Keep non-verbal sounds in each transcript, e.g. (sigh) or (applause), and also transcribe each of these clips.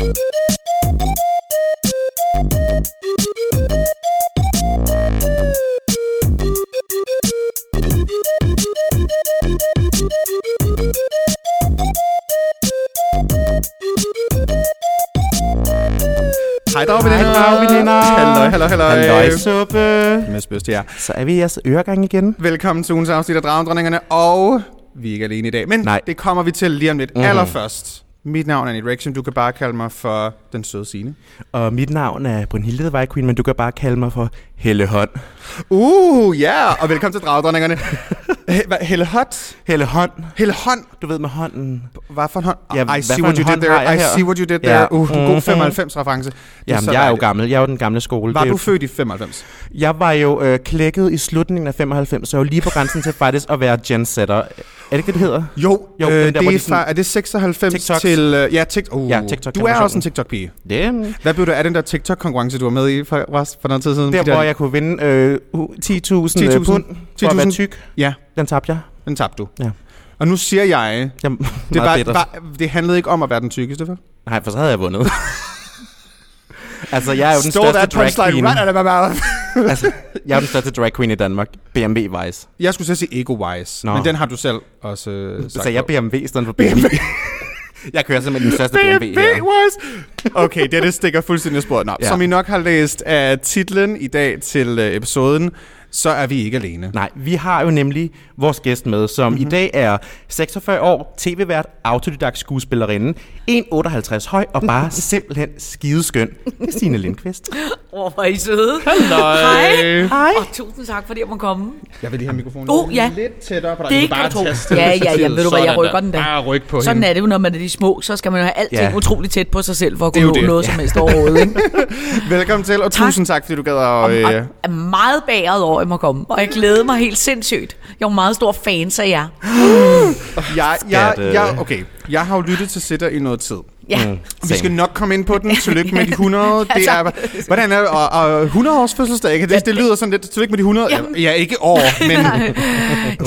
Hej dragveninder. Hej, dragveninder. Halløj, halløj, halløj. Halløj, suppe. Med spørgsmål til jer. Så er vi i jeres øregang igen. Velkommen til ugens afsnit af Dragdronningerne, og vi er ikke alene i dag, men Nej. det kommer vi til lige om lidt. Mm. Allerførst, mit navn er Rection. Du kan bare kalde mig for den søde Signe. Og mit navn er Brunhilde The Queen, men du kan bare kalde mig for Helle Hånd. Uh, ja, yeah. og velkommen til Dragdronningerne. (laughs) Helle Hot? Helle Hånd. Helle Hånd? Du ved med hånden. Hvad for en hånd? Ja, I see what you did there. I see what you did Ja. there. Uh, en god Mhm. 95-reference. Jamen, jeg er jo gammel. Jeg er jo den gamle skole. Var du født i 95? Jeg var jo øh, klækket i slutningen af 95, så jeg var lige på grænsen til faktisk at være Gen Setter. Er det ikke det, hedder? Jo, Jo, øh, den der, det er, fra, er det 96 TikToks. til... Øh, ja, tik, uh, Ja, TikTok Du er også en TikTok-pige. Det Hvad blev det af den der TikTok-konkurrence, du var med i for, for, noget tid siden? der, De der- hvor jeg kunne vinde øh, 10.000 øh, 10.000. pund for at være 10.000. tyk. Ja, Den tabte jeg. den tabte du. Ja. Og nu siger jeg, Jamen, det, var, var, det handlede ikke om at være den tykkeste, for. Nej, for så havde jeg vundet. (laughs) altså, jeg er jo den Stole største drag punchline queen. right out of my mouth. Altså, jeg er den største drag queen i Danmark. BMW Vice. Jeg skulle så sige ego-wise, Nå. men den har du selv også øh, sagt. Så jeg BMW i stedet for BMW. (laughs) jeg kører simpelthen den største BMW her. BMW-wise. Okay, det, det stikker fuldstændig sporet. Nå, Ja. Som I nok har læst af titlen i dag til øh, episoden, så er vi ikke alene. Nej, vi har jo nemlig vores gæst med, som mm-hmm. i dag er 46 år, tv-vært, autodidakt skuespillerinde, 1,58 høj og bare (laughs) simpelthen skideskøn. Christine Lindqvist. (laughs) Åh, oh, hvor er I søde. Hej. Hej. Og tusind tak, fordi jeg må komme. Jeg vil lige have mikrofonen Oh, ja. lidt tættere på dig. Det er ikke tro. Ja, det ja, ja, ved du hvad, jeg rykker den der. Bare ryk på Sådan hende. er det jo, når man er de små, så skal man jo have alting Ja. utroligt tæt på sig selv, for at Det er kunne nå det. noget som helst overhovedet. (laughs) Velkommen til, og Tak. tusind tak, fordi du gad at... Og, Øh, og er meget bagret over, at jeg må komme. Og jeg glæder mig helt sindssygt. Jeg er jo meget stor fans af jer. jeg, jeg, Skat, øh. jeg, okay, jeg har jo lyttet til Sitter i noget tid. Ja. Mm, Vi skal nok komme ind på den. Tillykke med de (laughs) 100. Det er, hvordan er det? Og, og 100 års fødselsdag, ikke? det, det lyder sådan lidt. Tillykke med de 100. Jamen. Ja, ikke år, (laughs) men...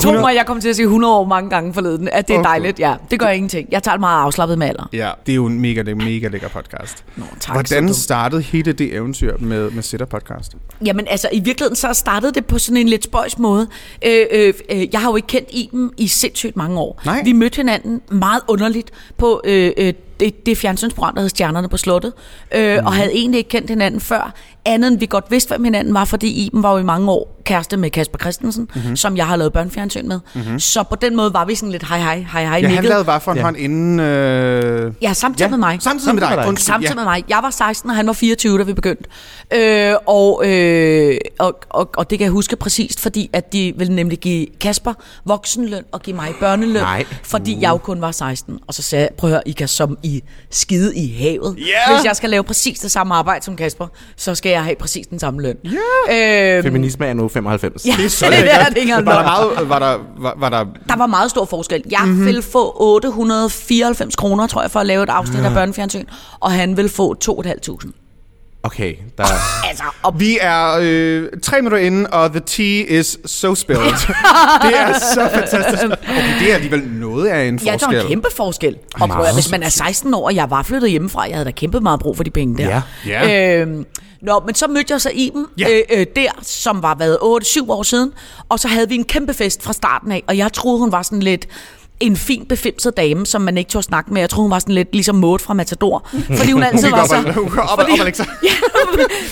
Tro mig, jeg kom til at sige 100 år mange gange forleden. At det er dejligt, ja. Det gør ingenting. Jeg tager det meget afslappet med alder. Ja, det er jo en mega, mega lækker podcast. Nå, tak, Hvordan startede hele det eventyr med, med Sitter podcast? Jamen altså, i virkeligheden så startede det på sådan en lidt spøjs måde. Øh, øh, øh, jeg har jo ikke kendt Iben i sindssygt mange år. Nej. Vi mødte hinanden meget underligt på øh, øh, det, det fjernsynsprogram, der hed Stjernerne på Slottet, øh, mm. og havde egentlig ikke kendt hinanden før, andet end vi godt vidste, hvem hinanden var, fordi Iben var jo i mange år kæreste med Kasper Christensen, mm-hmm. som jeg har lavet børnefjernsyn med. Mm-hmm. Så på den måde var vi sådan lidt hej hej, hej hej, Ja, han nikket. lavede hvad for en Ja. hånd inden... Øh... Ja, samtidig Ja, med mig. Samtidig med dig. med dig. Undskyld, Samtidig ja. med mig. Jeg var 16, og han var 24, da vi begyndte. Øh, og, øh, og, og, og det kan jeg huske præcist, fordi at de ville nemlig give Kasper voksenløn og give mig børneløn, Nej. fordi jeg jo kun var 16. Og så sagde jeg, prøv at høre, I kan som i skide i havet. Ja. Hvis jeg skal lave præcis det samme arbejde som Kasper, så skal jeg have præcis den samme løn. Yeah. Øh, Feminisme er nu 95. ja, Det er så det er det ikke engang var der meget... Var der, var, var der Der var meget stor forskel. Jeg Mhm. mm-hmm. ville få 894 kroner, tror jeg, for at lave et afsnit Ah. af børnefjernsyn, og han ville få 2.500. Okay, der Altså, og Vi er øh, tre minutter inde, og the tea is so spilled. (laughs) det er så fantastisk. Okay, det er alligevel noget af en Ja, der forskel. er en kæmpe forskel. Og prøv, hvis man er 16 år, og jeg var flyttet hjemmefra, jeg havde da kæmpe meget brug for de penge der. Ja. Ja. Øhm, nå, men så mødte jeg så Iben Ja. øh, øh, der, som var været 8-7 år siden, og så havde vi en kæmpe fest fra starten af, og jeg troede, hun var sådan lidt en fin befimset dame, som man ikke tog snakke med. Jeg troede, hun var sådan lidt ligesom Maud fra Matador. Fordi hun altid var så... (laughs)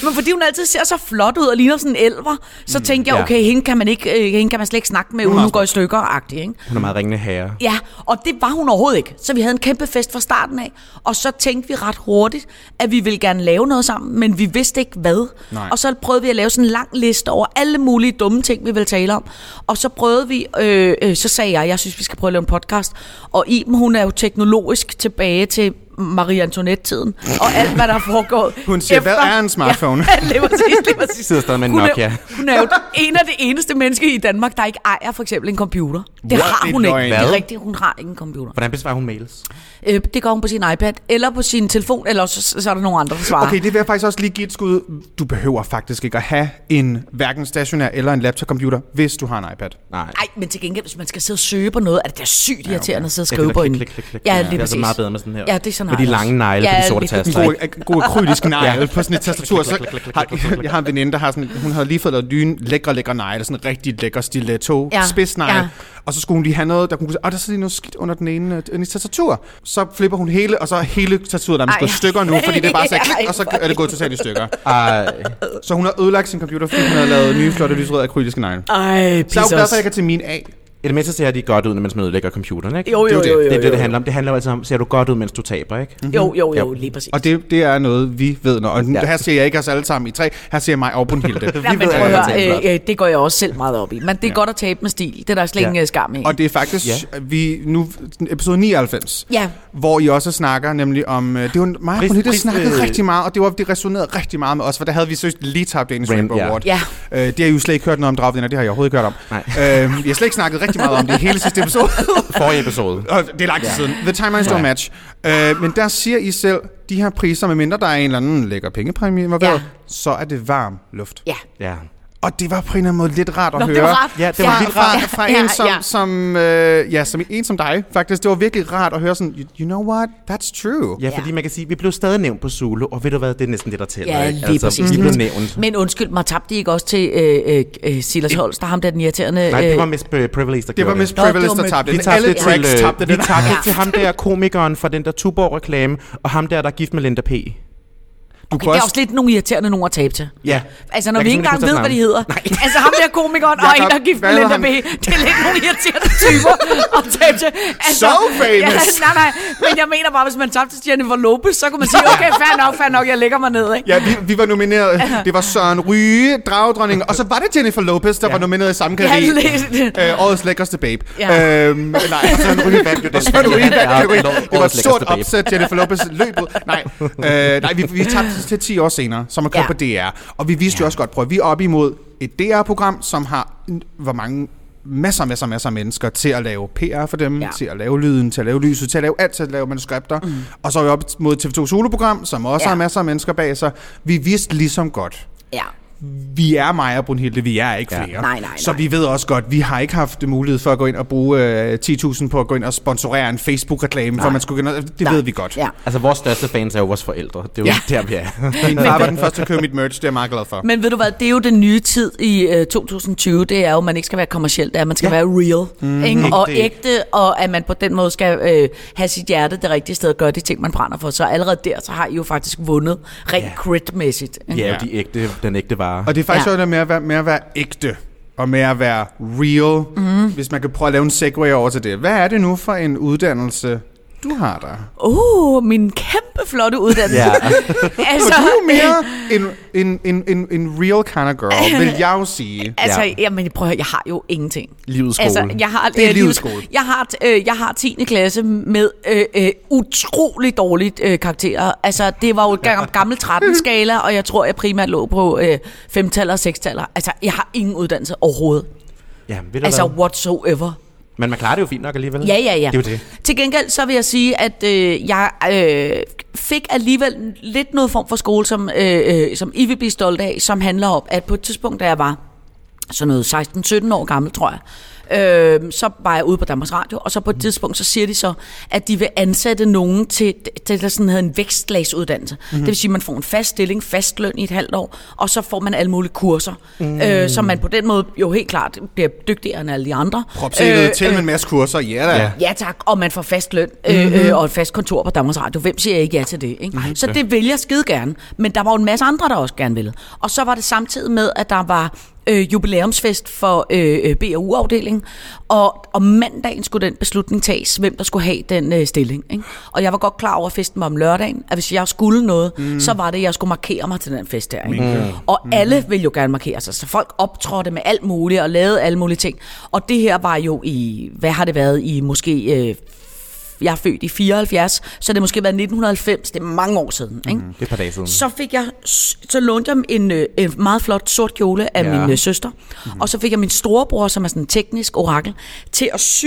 men fordi hun altid ser så flot ud og ligner sådan en elver, så tænkte jeg, okay, hende kan man, ikke, øh, hende kan man slet ikke snakke med, uden hun går i stykker-agtigt, ikke? hun er meget ringende herre. Ja, og det var hun overhovedet ikke. Så vi havde en kæmpe fest fra starten af, og så tænkte vi ret hurtigt, at vi ville gerne lave noget sammen, men vi vidste ikke hvad. Nej. Og så prøvede vi at lave sådan en lang liste over alle mulige dumme ting, vi ville tale om. Og så prøvede vi, øh, øh, så sagde jeg, jeg synes, vi skal prøve at lave en podcast podcast. Og Iben, hun er jo teknologisk tilbage til Marie Antoinette-tiden, og alt, hvad der er foregået. (laughs) Hun siger, hvad er en smartphone? (laughs) Ja, lige præcis, lige præcis. Sidder stadig med en hun Nokia. Er, hun er jo en af det eneste mennesker i Danmark, der ikke ejer for eksempel en computer. Det What? har hun ikke. løgn. Det er Hvad? rigtigt, hun har ingen computer. Hvordan besvarer hun mails? Øh, det gør hun på sin iPad, eller på sin telefon, eller så, så er der nogle andre, der svarer. Okay, det vil jeg faktisk også lige give et skud. Du behøver faktisk ikke at have en hverken stationær eller en laptop-computer, hvis du har en iPad. Nej. Nej, men til gengæld, hvis man skal sidde og søge på noget, er det da sygt irriterende at sidde og Ja, skrive det på en... klik, klik, klik, klik. Ja, Ja, lige det er præcis. altså meget bedre med sådan her. Ja, det er sådan Med har de lange negle på de sorte lige taster. Præcis. ikke? god, god krydrisk negle Ja. på sådan et tastatur. Så har, jeg har en veninde, der har sådan, hun havde lige fået lavet dyne lækre, lækre negle, sådan en rigtig lækker stiletto, Ja. ja. spidsnegle. Ja. Ja. Og så skulle hun lige have noget, der kunne sige, åh, der sidder lige noget skidt under den ene, øh, ene tastatur. Så flipper hun hele, og så er hele tastaturet der er gået i stykker nu, fordi det er bare så (laughs) klik, og så er det gået totalt i stykker. (laughs) Ej, Så hun har ødelagt sin computer, fordi hun havde lavet nye, flotte, lyserøde akrylske negle. Ej, Så jeg er jo glad for, at jeg kan til min A. I det mindste ser de godt ud, mens man ødelægger computeren, ikke? Jo, Det er jo, jo jo, det. jo, Det er det, jo, det handler om. Det handler jo altid om, ser du godt ud, mens du taber, ikke? Jo, jo, jo, Jo. lige præcis. Og det, det er noget, vi ved. Når, og Ja. ja. her ser jeg ikke os alle sammen i tre. Her ser jeg mig og Brunhilde. (laughs) Ja, men ved, prøv jeg taler øh, øh, det går jeg også selv meget op i. Men det er Ja. godt at tabe med stil. Det er der slet Ja. ingen øh, skam i. og det er faktisk Ja. vi nu episode 99, Ja, hvor I også snakker nemlig om... øh, Det var mig og Brunhilde pris- snakkede øh, rigtig meget, og det var det resonerede rigtig meget med os, for der havde vi søgt lige tabt Danish Rainbow ja. Award. ja. Øh, det har I jo slet ikke hørt noget om Dragvinder, det har jeg overhovedet ikke hørt om. Nej. Øh, vi har slet ikke snakket (laughs) rigtig meget om det hele sidste episode. (laughs) Forrige episode. Og det er lang tid Ja. siden. The Time I Stone Ja. Match. Øh, men der siger I selv, de her priser, medmindre der er en eller anden lækker pengepræmie Ja. så er det varm luft. Ja. Ja. Og det var på en eller anden måde lidt rart at Nå, høre. det var ret. Ja, det var fra, rart. fra Ja, en som, ja. som, øh, ja, som en som dig, faktisk. Det var virkelig rart at høre sådan, you, you know what, that's true. Ja, fordi Ja. man kan sige, vi blev stadig nævnt på Zulu, og ved du hvad, det er næsten det, der tæller. Ja, ikke? lige præcis. Vi blev nævnt. Men undskyld mig, tabte I ikke også til øh, øh, øh, Silas Holst, der ham der den irriterende... Nej, det var øh, Miss Pri- Privilege, der Det var Miss Privilege, var der med- tabte Vi tabte til, øh, tabte vi tabte Ja. til ham der komikeren fra den der Tuborg-reklame, og ham der, der er gift med Linda P. Du Okay, det er også lidt nogle irriterende nogen at tabe til. Ja. Altså, når Jeg vi ikke engang ved, hvad de hedder. huske Altså, ham der komikeren og en, der er gift med Linda B. Det er lidt nogle irriterende (laughs) typer at tabe til. Altså, So famous. Ja, nej, nej. Men jeg mener bare, hvis man tabte til Jennifer Lopez, så kunne man sige, okay, fair nok, fair nok, jeg lægger mig ned, ikke? Ja, vi, vi var nomineret. Det var Søren Ryge, Dragdronning, og så var det Jennifer Lopez, der Ja. var nomineret i samme Ja, kategori. lidt. Øh, årets lækreste babe. Ja. Øhm, nej, Søren Ryge vandt jo det. Søren Ryge vandt kategori. det var Det et stort opsæt. Jennifer Lopez løb ud. Nej, øh, nej vi, vi tabte til 10 år senere, som er kommet Ja. på DR. Og vi vidste jo også godt, prøv at vi er op imod et DR-program, som har hvor mange masser, masser, masser af mennesker til at lave PR for dem, Ja. ja. til at lave lyden, til at lave lyset, til at lave alt, til at lave manuskripter. Mm. Og så er vi op mod TV2 Solo-program, som også Ja. ja. har masser af mennesker bag sig. Vi vidste ligesom godt, Ja. Vi er mig og Brunhilde, vi er ikke Ja. flere. Nej, nej, Så nej. vi ved også godt, vi har ikke haft mulighed for at gå ind og bruge øh, 10.000 på at gå ind og sponsorere en Facebook-reklame, for man skulle Det Nej. ved vi godt. Ja. Altså, vores største fans er jo vores forældre. Det er jo Ja. der, vi er. (laughs) Min far var den første at købe mit merch, det er jeg meget glad for. Men ved du hvad, det er jo den nye tid i øh, 2020, det er jo, at man ikke skal være kommersiel, det er, at man skal Ja. være real, mm, ikke? og Ægte. og at man på den måde skal øh, have sit hjerte det rigtige sted og gøre de ting, man brænder for. Så allerede der, så har I jo faktisk vundet rent Ja. crit-mæssigt. ikke? Ja, jo de ægte, den ægte vare. Og det er faktisk Ja. ja. det med at, være, med at være ægte, og med at være real, mm. hvis man kan prøve at lave en segue over til det. Hvad er det nu for en uddannelse, du har der? Uh, min kæmpe flotte uddannelse. Ja. (laughs) altså, du er mere en, en, en, en, en real kind of girl, vil (laughs) jeg jo sige. Altså, Ja. ja. jamen, prøv at høre, jeg har jo ingenting. Livets skole. Altså, jeg har, Det er øh, livets skole. Jeg har, øh, jeg har 10. klasse med øh, øh, utrolig dårligt øh, karakterer. Altså, det var jo gam- (laughs) gammel 13-skala, og jeg tror, jeg primært lå på øh, 5-taller og 6-taller. Altså, jeg har ingen uddannelse overhovedet. ja, ved du Altså, hvad? whatsoever. Men man klarer det jo fint nok alligevel. Ja, ja, ja. Det er jo det. Til gengæld så vil jeg sige, at øh, jeg øh, fik alligevel lidt noget form for skole, som, øh, øh, som I vil blive stolt af, som handler om, at på et tidspunkt, da jeg var sådan noget 16-17 år gammel, tror jeg, øh, så var jeg ude på Danmarks Radio, og så på et tidspunkt, så siger de så, at de vil ansætte nogen til det, der sådan hedder en vækstlagsuddannelse. Mm-hmm. Det vil sige, at man får en fast stilling, fast løn i et halvt år, og så får man alle mulige kurser, mm. øh, så man på den måde jo helt klart bliver dygtigere end alle de andre. Propsækket øh, til med en masse kurser, ja da. Ja. Tak, og man får fast løn øh, øh, og et fast kontor på Danmarks Radio. Hvem siger ikke ja til det? Ikke? Så det vil jeg skide gerne. Men der var jo en masse andre, der også gerne ville. Og så var det samtidig med, at der var øh, jubilæumsfest for øh, øh, BAU-afdelingen, og om mandagen skulle den beslutning tages, hvem der skulle have den øh, stilling. Ikke? Og jeg var godt klar over, at festen var om lørdagen, at hvis jeg skulle noget, mm. så var det, at jeg skulle markere mig til den fest der. Ikke? Mm. Og alle ville jo gerne markere sig, så folk optrådte med alt muligt og lavede alle mulige ting. Og det her var jo i, hvad har det været, i måske... Øh, jeg er født i 74, så det måske været 1990, det er mange år siden. Ikke? Det er et par dage siden. Så fik jeg, så lånte jeg en, øh, en meget flot sort kjole af Ja. min øh, søster, mm. og så fik jeg min storebror, som er sådan en teknisk orakel, til at sy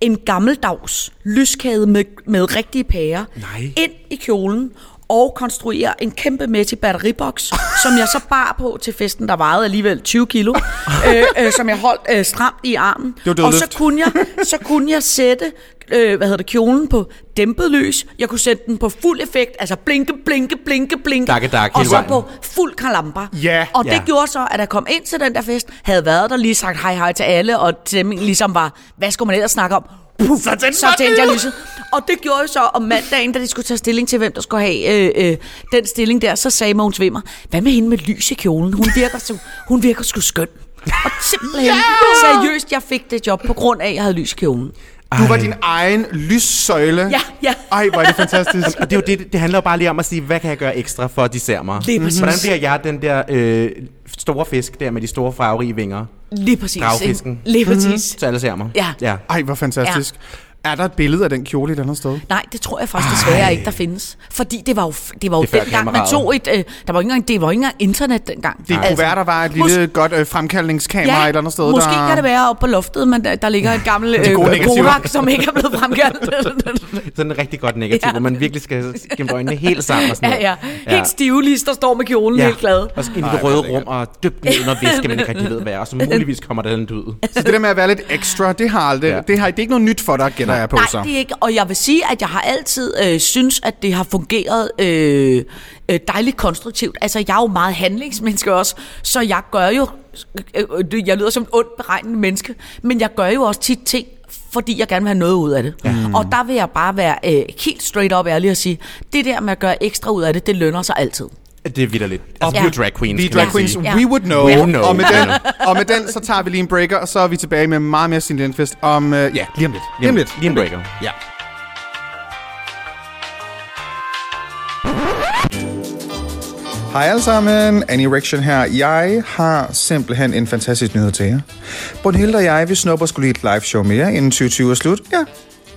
en gammeldags lyskæde med, med rigtige pærer Nej. ind i kjolen, og konstruere en kæmpe mæssig batteriboks, (laughs) som jeg så bar på til festen, der vejede alligevel 20 kilo, (laughs) øh, øh, som jeg holdt øh, stramt i armen. Det og så kunne jeg, så kunne jeg sætte øh, hvad hedder det, kjolen på dæmpet lys. Jeg kunne sætte den på fuld effekt, altså blinke, blinke, blinke, blinke. Dakke, dakke og så vejen. på fuld kalamper. Ja. Og det Ja. gjorde så, at jeg kom ind til den der fest, havde været der lige sagt hej hej til alle, og stemningen ligesom var, hvad skulle man ellers snakke om? Puff, så tændte, så tændte jeg lyset. Og det gjorde jeg så om mandagen, da de skulle tage stilling til, hvem der skulle have øh, øh, den stilling der, så sagde Mogens Vimmer, hvad med hende med lys i kjolen? Hun virker, så, hun virker sgu skøn. Og simpelthen, seriøst, jeg fik det job på grund af, at jeg havde lys i kjolen. Du var din egen lyssøjle. Ja, ja. Ej, hvor er det fantastisk. Og det, er jo det, det handler jo bare lige om at sige, hvad kan jeg gøre ekstra for, at de ser mig? Lige præcis. Hvordan bliver jeg den der øh, store fisk der med de store farverige vinger, Lige præcis. Dragfisken. Lige præcis. så alle ser mig? Ja. ja. Ej, hvor fantastisk. Er der et billede af den kjole et andet sted? Nej, det tror jeg faktisk desværre ikke, der findes. Fordi det var jo, det var jo Det dengang, man tog et... Øh, der var ikke engang, det var ikke engang internet dengang. Det kunne være, der var et lille godt øh, fremkaldningskamera et eller andet sted. måske der... kan det være oppe på loftet, men der, der ligger et gammelt øh. Kodak, som ikke er blevet fremkaldt. (laughs) Sådan en rigtig godt negativ, Ja. hvor man virkelig skal skimpe øjnene helt sammen og sådan ja, noget. ja. Helt stive lige, der står med kjolen ja. helt glad. Og så ind i Ej, det røde rum og dybt ned under væske, man ikke rigtig ved, hvad er. Og så muligvis kommer der den ud. Så det der med at være lidt ekstra, det har aldrig, Ja. det, har, det er ikke noget nyt for dig, gætter jeg på Nej, så. det er ikke. Og jeg vil sige, at jeg har altid øh, synes, at det har fungeret øh, øh, dejligt konstruktivt. Altså, jeg er jo meget handlingsmenneske også, så jeg gør jo... Øh, øh, jeg lyder som et ondt beregnende menneske, men jeg gør jo også tit ting, fordi jeg gerne vil have noget ud af det. Ja. Og der vil jeg bare være øh, helt straight up ærlig og sige, det der med at gøre ekstra ud af det, det lønner sig altid. Det er vidderligt. Altså, Ja. vi er drag queens, Vi er drag queens. Ja. we would know. We would know. Og, med den, (laughs) og med den, så tager vi lige en breaker, og så er vi tilbage med meget mere Cindy Lindfest om, øh, ja, lige om lidt. Lige om lidt. Lige en breaker. Ja. Hej alle sammen, Annie Erection her. Jeg har simpelthen en fantastisk nyhed til jer. Brunhilde og jeg, vi snupper skulle lige et live show mere, inden 2020 er slut. Ja,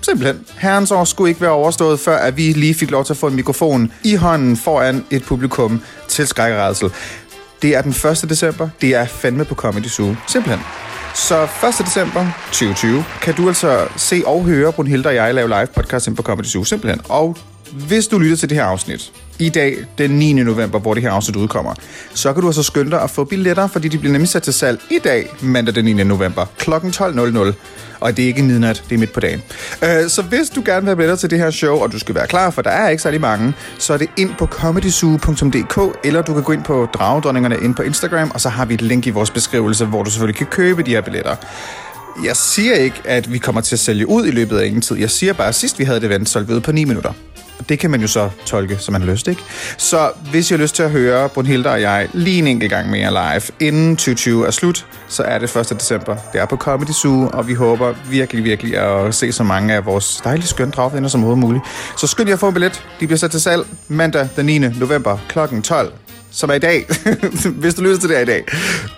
simpelthen. Herrens år skulle ikke være overstået, før at vi lige fik lov til at få en mikrofon i hånden foran et publikum til skrækkeredsel. Det er den 1. december. Det er fandme på Comedy Zoo. Simpelthen. Så 1. december 2020 kan du altså se og høre Brunhilde og jeg lave live podcast ind på Comedy Zoo. Simpelthen. Og hvis du lytter til det her afsnit, i dag, den 9. november, hvor det her afsnit udkommer, så kan du altså skynde dig at få billetter, fordi de bliver nemlig sat til salg i dag, mandag den 9. november, kl. 12.00. Og det er ikke midnat, det er midt på dagen. Øh, Så hvis du gerne vil have billetter til det her show, og du skal være klar, for der er ikke særlig mange, så er det ind på comedyzoo.dk, eller du kan gå ind på Dragedronningerne ind på Instagram, og så har vi et link i vores beskrivelse, hvor du selvfølgelig kan købe de her billetter. Jeg siger ikke, at vi kommer til at sælge ud i løbet af ingen tid. Jeg siger bare, at sidst vi havde det event, solgte vi ud på 9 minutter. Det kan man jo så tolke, som man har lyst, ikke? Så hvis I har lyst til at høre Brunhilde og jeg lige en enkelt gang mere live, inden 2020 er slut, så er det 1. december. Det er på Comedy Zoo, og vi håber virkelig, virkelig at se så mange af vores dejlige skønne dragvenner som overhovedet muligt. Så skynd jer at få en billet. De bliver sat til salg mandag den 9. november kl. 12 som er i dag, (laughs) hvis du lytter til det her i dag.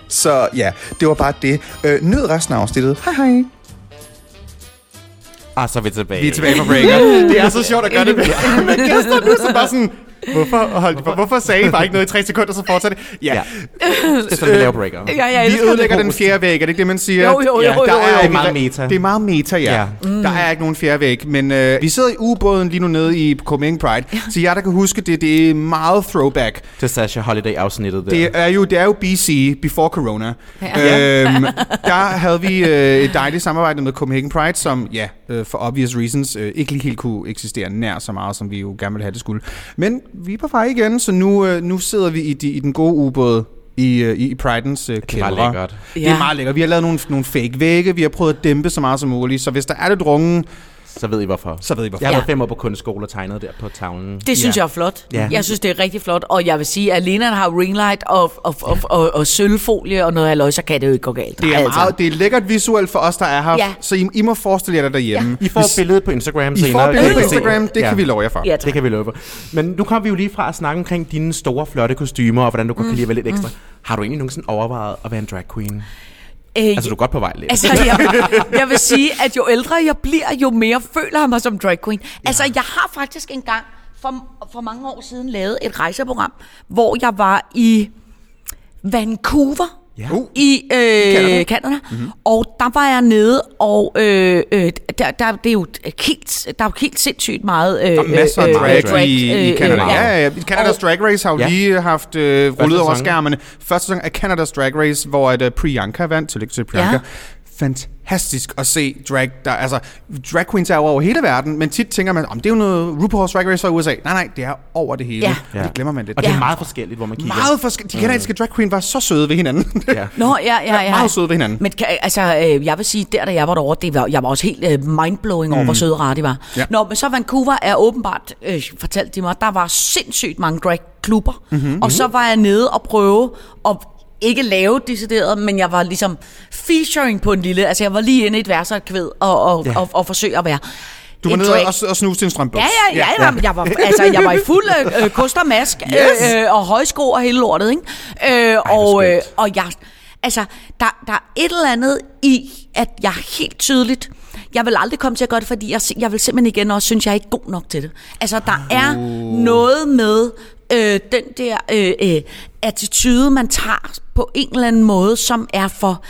Så ja, det var bare det. Øh, nyd resten af afsnittet. Hej hej. Ah, så er vi tilbage. Vi er tilbage fra breaker. (laughs) Det er så sjovt at gøre det med, med gæster nu, som bare sådan, hvorfor, hold, hvorfor, hvorfor sagde I bare ikke noget i tre sekunder, så fortsatte det? Ja, Ja. Det er sådan, vi laver breaker. Ja, jeg vi ødelægger det. den fjerde væg, er det ikke det, man siger? Jo, jo, jo, ja, jo, der jo, Er jo. Det er meget meta. Det er meget meta, ja. Ja. Mm. Der er ikke nogen fjerde væg, men øh, vi sidder i ubåden lige nu nede i Copenhagen Pride, ja. så jeg der kan huske det, det er meget throwback. Til Sasha Holiday-afsnittet der. Det er jo, det er jo BC, before corona. Ja. Øhm, der havde vi øh, et dejligt samarbejde med Copenhagen Pride, som ja, øh, for obvious reasons øh, ikke lige helt kunne eksistere nær så meget, som vi jo gerne ville have det skulle. Men vi er på vej igen, så nu, øh, nu sidder vi i, de, i den gode ubåd i, øh, i Pridens øh, Det er meget kældre. lækkert. Det er Ja. meget lækkert. Vi har lavet nogle, nogle fake vægge, vi har prøvet at dæmpe så meget som muligt, så hvis der er lidt runge, Så ved I hvorfor. så ved I hvorfor. Jeg har Ja. været fem år på kunstskole og tegnet der på tavlen. Det synes Ja. jeg er flot. Ja. Jeg synes, det er rigtig flot. Og jeg vil sige, at Lena har ringlight og, og, og, og, og sølvfolie og noget halvøj, så kan det jo ikke gå galt. Det er, Altså. meget, det er lækkert visuelt for os, der er her, Ja. så I, I må forestille jer det derhjemme. I får et billede på Instagram I senere. får et billede kan på I. Instagram, det Ja. kan vi love jer for. Ja, tak. Det kan vi love. Men nu kom vi jo lige fra at snakke omkring dine store, flotte kostymer, og hvordan du godt kan lide at være lidt ekstra. Har du egentlig nogensinde overvejet at være en drag queen? Øh, Altså, du er godt på vej, Lea. Altså, jeg, jeg vil sige, at jo ældre jeg bliver, jo mere føler jeg mig som drag queen. Altså, jeg har faktisk engang for, for mange år siden lavet et rejseprogram, hvor jeg var i Vancouver. Ja. Uh. I øh, Canada. Canada. Mm-hmm. Og der var jeg nede, og øh, øh, der, der, det er jo helt, der er jo helt sindssygt meget øh, Der er masser af øh, drag, drag, i, i øh, Canada. øh, ja, ja, ja. Canadas Drag Race har jo Ja. lige haft øh, rullet over skærmene. Første sæson af Canadas Drag Race, hvor at, uh, Priyanka vandt. Tillykke til Priyanka. Ja. Fantastisk at se drag. Der, altså, drag queens er over hele verden, men tit tænker man, om det er jo noget RuPaul's Drag Race fra USA. Nej, nej, det er over det hele. Ja. Og det glemmer man lidt. Og det er meget forskelligt, hvor man kigger. Meget forskelligt. De kanadiske drag queen var så søde ved hinanden. Ja. (laughs) Nå, ja, ja, ja. Meget søde ved hinanden. Men altså, øh, jeg vil sige, der da jeg var derovre, det var, jeg var også helt øh, mindblowing over, hvor søde og rare de var. Mm. Ja. Nå, men så Vancouver er åbenbart, øh, fortalte de mig, der var sindssygt mange dragklubber. Mm-hmm. Og så var jeg nede og prøve at ikke lave decideret, men jeg var ligesom featuring på en lille, altså jeg var lige inde i et vers og et kvæd og, og, Ja. ja. og, og forsøge at være Du var nede og, og snuse til en strømbuks. Ja, ja, ja, ja. Jeg, var, altså, jeg var i fuld øh, øh, kost og mask, Yes. øh, øh, og højsko og hele lortet, ikke? Øh, hvor og, øh, og jeg, altså, der, der er et eller andet i, at jeg helt tydeligt, jeg vil aldrig komme til at gøre det, fordi jeg, jeg vil simpelthen igen også synes, jeg er ikke god nok til det. Altså, der er noget med øh, den der øh, øh, attitude, man tager på en eller anden måde, som er for...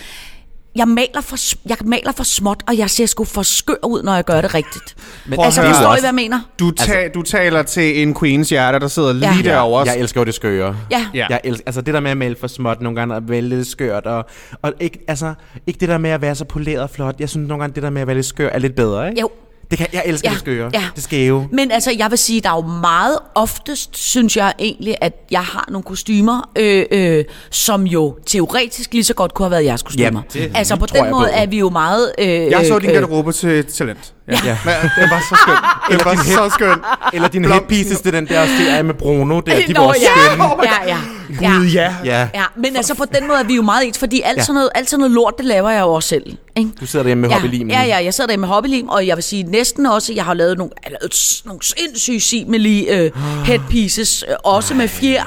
Jeg maler for, jeg maler for småt, og jeg ser sgu for skør ud, når jeg gør det rigtigt. Men altså, er forstår I, også- hvad jeg mener? Du, ta- du taler til en queens hjerte, der sidder lige Ja. derovre. Jeg elsker jo det skøre. Ja. Ja. Jeg elsker, altså det der med at male for småt nogle gange, og vælge lidt skørt, og, og ikke, altså, ikke det der med at være så poleret og flot. Jeg synes nogle gange, det der med at være lidt skør er lidt bedre, ikke? Jo. Det kan, jeg elsker Ja, det skøre. ja. Det skæve. Men altså, jeg vil sige, der er jo meget oftest, synes jeg egentlig, at jeg har nogle kostymer, øh, øh, som jo teoretisk lige så godt kunne have været jeres kostymer. Jamen, det altså på den måde på. er vi jo meget... Øh, Jeg så din øh, garderobe til talent. Ja. Ja. Men det var så skønt. (laughs) Det var så skønt. Eller din headpieces, det er den der serie med Bruno, der, de Nå, var også ja. skønne. ja, ja, ja. Gud, ja. Ja. Ja, men altså på den måde er vi jo meget ens, fordi alt, Ja. sådan, noget, alt sådan noget lort, det laver jeg jo også selv. Ikke? Du sidder derhjemme med ja, hobbylimen. Ja, ja, jeg sidder der med hobbylim, og jeg vil sige næsten også, jeg har lavet nogle, jeg har lavet s- nogle sindssyge simelige øh, headpieces, øh, også med fjer,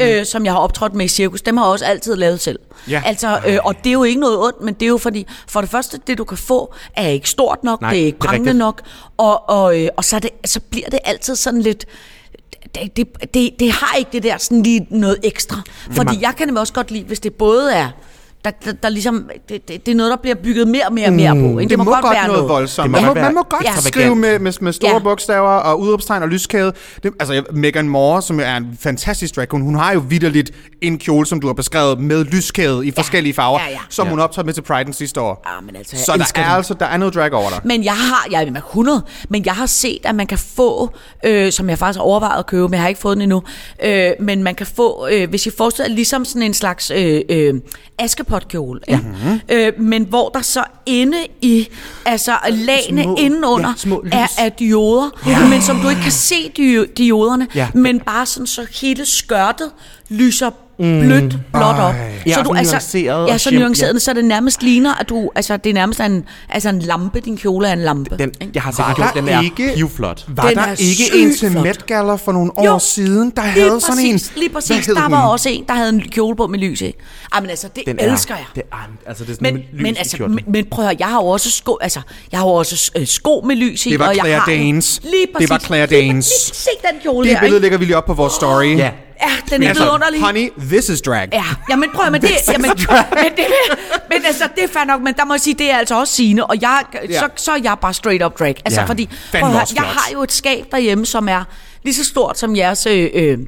øh, som jeg har optrådt med i cirkus. Dem har jeg også altid lavet selv. Ja. Altså, øh, og det er jo ikke noget ondt, men det er jo fordi, for det første, det du kan få, er ikke stort nok, Nej, det er ikke prangende nok, og, og, øh, og så, det, så bliver det altid sådan lidt det, det, det, det har ikke det der sådan lige noget ekstra. Fordi jeg kan nemlig også godt lide, hvis det både er der, der, der ligesom, det, det, det er noget, der bliver bygget mere og mere og mere på. Ikke? Det, må, godt være noget voldsomt. Det må Man må, man må godt Ja. skrive med, med, med store Ja. bogstaver og udråbstegn og lyskæde. Det, altså, jeg- Megan Moore, som er en fantastisk drag queen, hun har jo vidderligt en kjole, som du har beskrevet, med lyskæde i forskellige farver, Ja, ja. som Ja. hun optrådte med til Pride'en sidste år. Ja, men altså, jeg Så der er det. altså der er noget drag over dig. Men jeg har, jeg er med 100, men jeg har set, at man kan få, øh, som jeg faktisk har overvejet at købe, men jeg har ikke fået den endnu, øh, men man kan få, øh, hvis I forestiller ligesom sådan en slags øh, øh, askepotkjole, ja. Mhm. øh, men hvor der så inde i, altså lagene Små- indenunder, ja, små lys. er, er dioder, ja. men som du ikke kan se dio- dioderne, Ja. men bare sådan, så hele skørtet lyser blødt, blåt op. Ja, så og du, så altså, nuanceret ja, så shim- nuanceret, så det nærmest ligner, at du, altså det er nærmest en, altså en lampe, din kjole er en lampe. Den, ikke? jeg har Var der den er ikke- pivflot. Var Den der er ikke en til. Met Gala for nogle Jo, år siden, der lige havde sådan en... præcis, Lige præcis, der hun? var også en, der havde en kjole på med lys i. Ej, men altså, det Den elsker er, jeg. Det er, altså, det er sådan Men, lys men, altså, men, men prøv at høre, jeg har jo også sko, altså, jeg har jo også øh, sko med lys i. Det var og jeg Claire har, Danes. Lige Det præcis. var Claire Lige Danes. præcis. Se den kjole Det der, billede ikke? lægger vi lige op på vores story. Ja. Ja, den er Altså, vidunderlig. honey, this is drag. Ja, jamen prøv at, men det, jamen, (laughs) men, det, men altså, det er fair nok, men der må jeg sige, det er altså også sine, og jeg, Ja. så, så er jeg bare straight up drag. Altså, Ja. fordi, prøv at høre, jeg har jo et skab derhjemme, som er lige så stort som jeres, øh, øh,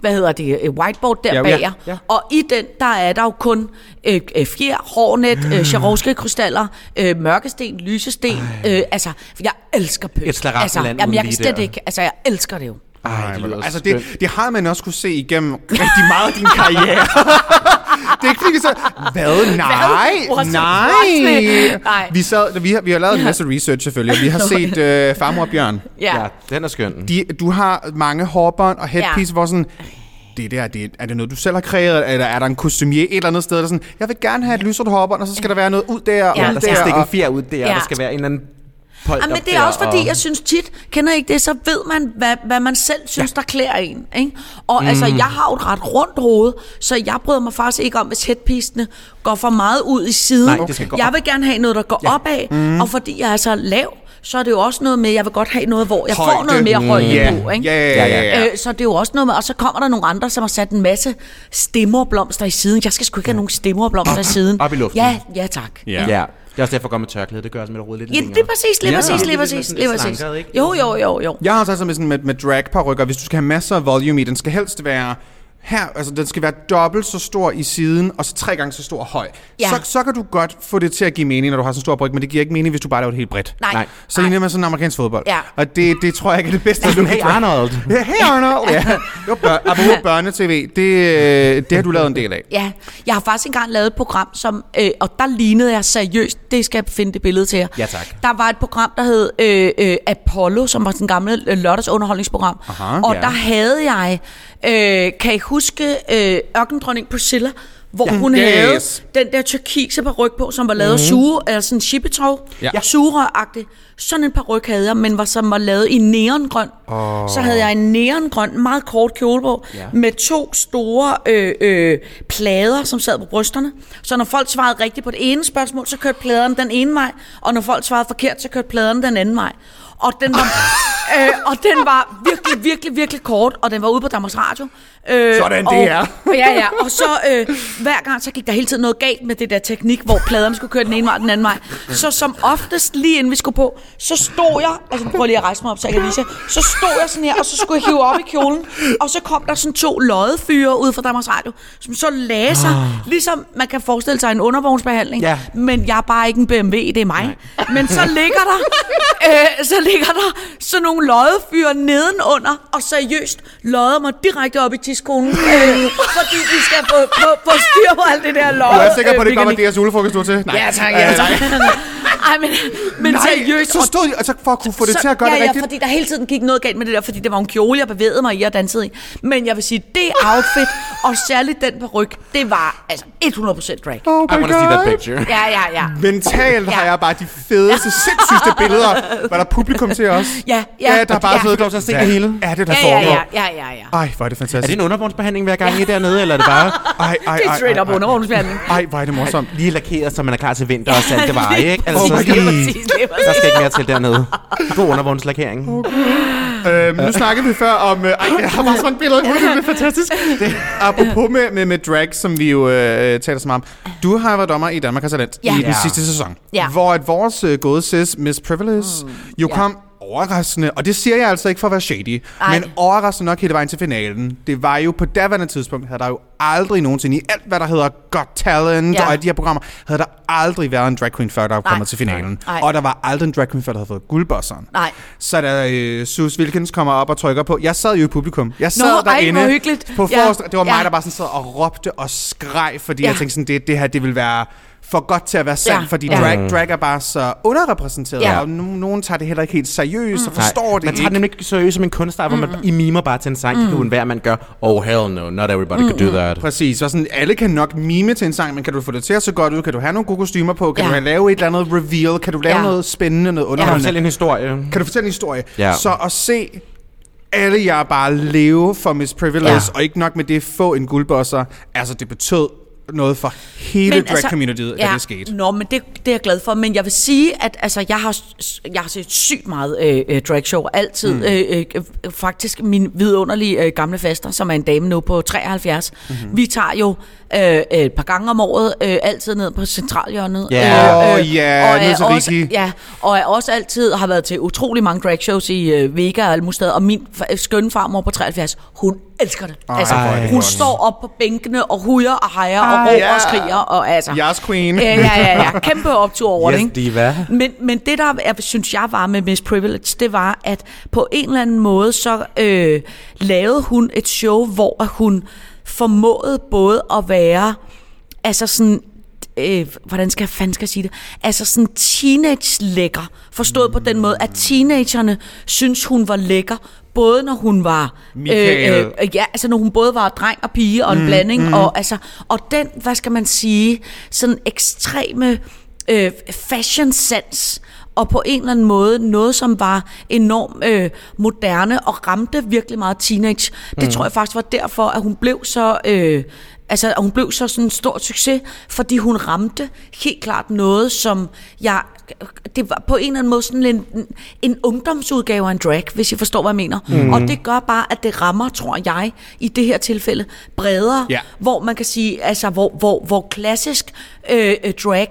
hvad hedder det, øh, whiteboard der Ja, bag ja, jer. ja. Og i den, der er der jo kun øh, øh, fjer, hårnet, øh, Swarovski-krystaller, øh, mørkesten, lysesten. Øh, altså, jeg elsker pønt. Et altså, jamen, jeg kan slet ikke, altså, jeg elsker det jo. Ej, det lyder Altså, skønt. det, det har man også kunne se igennem rigtig meget af din karriere. (laughs) det er ikke fordi, vi så... Hvad? Nej, What's- nej. Nej. Vi, sad, vi, har, vi har lavet en masse research selvfølgelig, og vi har (laughs) set øh, Farmor og Bjørn. Ja. Ja, den er skøn. De, du har mange hårbånd og headpiece, Ja. hvor sådan... Det der, det, er det noget, du selv har kreeret, eller er der en kostumier et eller andet sted, der sådan, jeg vil gerne have et lysert hårbånd, og så skal der være noget ud der, og Ja, ud der Der skal stikke en Og, fjer ud der, Ja. ja. der skal være en eller anden polter Ja, men det er også fordi, og- jeg synes tit, kender ikke det, så ved man, hvad, hvad man selv synes, ja. der klæder en. Ikke? Og mm. altså, jeg har jo et ret rundt hoved, så jeg bryder mig faktisk ikke om, hvis headpiecene går for meget ud i siden. Nej, det skal gå jeg vil gerne have noget, der går ja. opad, mm. og fordi jeg er så lav, så er det jo også noget med, jeg vil godt have noget, hvor jeg får Højde. noget mere højde Ja. på. Ikke? Ja, ja, ja, ja. Øh, så det er jo også noget med, og så kommer der nogle andre, som har sat en masse stemmerblomster i siden. Jeg skal sgu ikke have nogen stemmerblomster i siden. Op i luften. Ja, ja tak. Ja. Ja, det er også derfor, jeg går med tørklæde. Det gør også med at rode lidt Ja, længere. det er præcis, lige Ja, præcis, det lige er præcis, lige præcis. slankere? Jo, jo, jo, jo. Jeg har også altså med, sådan med, med drag-parrykker, hvis du skal have masser af volume i, den skal helst være her, altså den skal være dobbelt så stor i siden, og så tre gange så stor høj. Ja. Så, så kan du godt få det til at give mening, når du har sådan en stor bryg, men det giver ikke mening, hvis du bare laver det helt bredt. Nej, Nej. Så ligner man sådan en amerikansk fodbold. Ja. Og det, det tror jeg ikke er det bedste. (laughs) Hey Arnold. Ja, hey Arnold. Ja. Jo, bør, apropos (laughs) børnetv, det, øh, det har du lavet en del af. Ja, jeg har faktisk engang lavet et program, som, øh, og der lignede jeg seriøst, det skal jeg finde det billede til jer. Ja, tak. Der var et program, der hed øh, øh, Apollo, som var sådan en gammel øh, lørdagsunderholdningsprogram. Aha, og ja. der havde jeg, øh, kan I huske øh, ørkendronning Priscilla, hvor ja. hun Yes. havde den der turkise paryk på, som var lavet af suge, eller sådan en chippetov, Ja. sugerøragtig. Sådan en paryk havde jeg, men var, som var lavet i neongrøn. Oh. Så havde jeg en neongrøn, meget kort kjole på, ja. med to store øh, øh, plader, som sad på brysterne. Så når folk svarede rigtigt på det ene spørgsmål, så kørte pladerne den ene vej, og når folk svarede forkert, så kørte pladerne den anden vej. Og den var, (laughs) øh, og den var virkelig, virkelig, virkelig kort, og den var ude på Danmarks Radio. Øh, Sådan, det og, er. (laughs) Ja, ja, og så øh, hver gang, så gik der hele tiden noget galt med det der teknik, hvor pladerne skulle køre den ene vej og den anden vej. Så som oftest, lige inden vi skulle på, så stod jeg, altså prøv lige at rejse mig op, så jeg kan vise jer. så stod jeg sådan her, og så skulle jeg hive op i kjolen, og så kom der sådan to loddefyre ud fra Danmarks Radio, som så lagde sig, ligesom man kan forestille sig en undervognsbehandling, Ja. men jeg er bare ikke en BMW, det er mig. Men så ligger der, øh, så ligger der sådan nogle loddefyre nedenunder, og seriøst lodder mig direkte op i tidskonen, øh, fordi de skal få, få, få styr på alt det der lodde. Jeg er sikker på, at det øh, var mekanik. deres julefrokost, du til. Nej. Ja tak, ja tak. (laughs) (laughs) Ej, men, men Nej, seriøst. så stod de, altså for at kunne få det til at gøre ja, det ja, rigtigt. fordi der hele tiden gik noget galt med det der, fordi det var en kjole, jeg bevægede mig i og dansede i. Men jeg vil sige, det outfit, (laughs) og særligt den på ryg, det var altså 100% drag. Oh I my want to see that God. picture. Ja, ja, ja. Mentalt har Ja. jeg bare de fedeste, (laughs) sindssygste billeder. Var der publikum til os? Ja, ja. Ja, der er bare Ja. siddet lov til at se Ja. det hele. Ja, det der Ja, ja, foregår. ja, ja, ja, ja. Ej, hvor er det Er fantastisk. det en undervognsbehandling hver gang I er dernede, eller er det bare Ej, ej, Det er ej, straight ej, up ej. undervognsbehandling. Ej, hvor er det morsomt. lige lakeret, så man er klar til vinter og salte veje, ikke? Altså, Så var der skal ikke mere til dernede. God undervognslakering. Øhm, nu snakkede vi før om... Øh, ej, jeg har bare sådan et billede i hovedet, det er fantastisk. Det, apropos med, med, med drag, som vi jo øh, taler så meget om. Du har været dommer i Danmark har Talent Ja. i den Ja. sidste sæson. Ja. Hvor at vores øh, gode sis, Miss Privilege, mm. jo Ja. kom overraskende, og det siger jeg altså ikke for at være shady, Ej. men overraskende nok hele vejen til finalen. Det var jo på daværende tidspunkt, havde der jo aldrig nogensinde i alt, hvad der hedder Got Talent Ja. og alle de her programmer, havde der aldrig været en drag queen før, der var kommet til finalen. Nej. Og der var aldrig en drag queen før, der havde fået guldbosseren. Nej. Så da øh, Sus Wilkins kommer op og trykker på, jeg sad jo i publikum. Jeg sad Nå, ej, derinde hvor hyggeligt. på Ja, forrest, det var mig, ja. der bare sådan sad og råbte og skreg, fordi Ja. jeg tænkte sådan, det, det her, det vil være for godt til at være sandt, Ja, fordi ja. drag, drag er bare så underrepræsenteret, Ja. og no, nogen tager det heller ikke helt seriøst og forstår det man tager det nemlig ikke seriøst som en kunstart, hvor man I mimer bare til en sang, mm. det hver man gør. Oh hell no, not everybody mm. could do that. Præcis, og sådan, alle kan nok mime til en sang, men kan du få det til at se godt ud? Kan du have nogle gode kostymer på? Kan Ja. du have lave et eller andet reveal? Kan du lave Ja. noget spændende, noget Kan du underholdende? fortælle en historie? Kan du fortælle en historie? Ja. Så at se alle jer bare leve for Miss Privilege, ja. og ikke nok med det få en guldbosser, altså det betød noget for hele Men drag-communityet, altså, ja, da det skete. Nå, men det, det er jeg glad for. Men jeg vil sige, at altså, jeg, har, jeg har set sygt meget øh, øh, dragshow. Altid. Mm. Øh, øh, faktisk min vidunderlige øh, gamle faster, som er en dame nu på 73. Mm-hmm. Vi tager jo øh, et par gange om året øh, altid ned på centralhjørnet. Ja. Og er til også, Rigi. Ja, og er også altid har været til utrolig mange dragshows i øh, Vega og alle mulige steder. Og min skønne farmor på 73, hun elsker det. Ej, altså, det hun står op på bænkene og hujer og hejer og Ej, råber ja. og skriger. Og, altså, Jeres queen. Ja, ja, ja, ja. Kæmpe optur over Yes, det, diva. Men, men det, der jeg synes jeg var med Miss Privilege, det var, at på en eller anden måde, så øh, lavede hun et show, hvor hun formåede både at være, altså sådan, øh, hvordan skal jeg fanden skal jeg sige det? Altså sådan teenage-lækker. Forstået på den måde, at teenagerne synes, hun var lækker, både når hun var Michael. øh, ja, altså når hun både var dreng og pige og en mm, blanding mm. og altså og den hvad skal man sige sådan ekstreme øh, fashion sense og på en eller anden måde noget, som var enormt øh, moderne og ramte virkelig meget teenage. Det tror jeg faktisk var derfor, at hun blev så... Øh, Altså, at hun blev så sådan en stor succes, fordi hun ramte helt klart noget, som jeg... Det var på en eller anden måde sådan en, en ungdomsudgave af en drag, hvis I forstår, hvad jeg mener. Mm. Og det gør bare, at det rammer, tror jeg, i det her tilfælde, bredere, Ja. hvor man kan sige, altså, hvor, hvor, hvor klassisk øh, øh, drag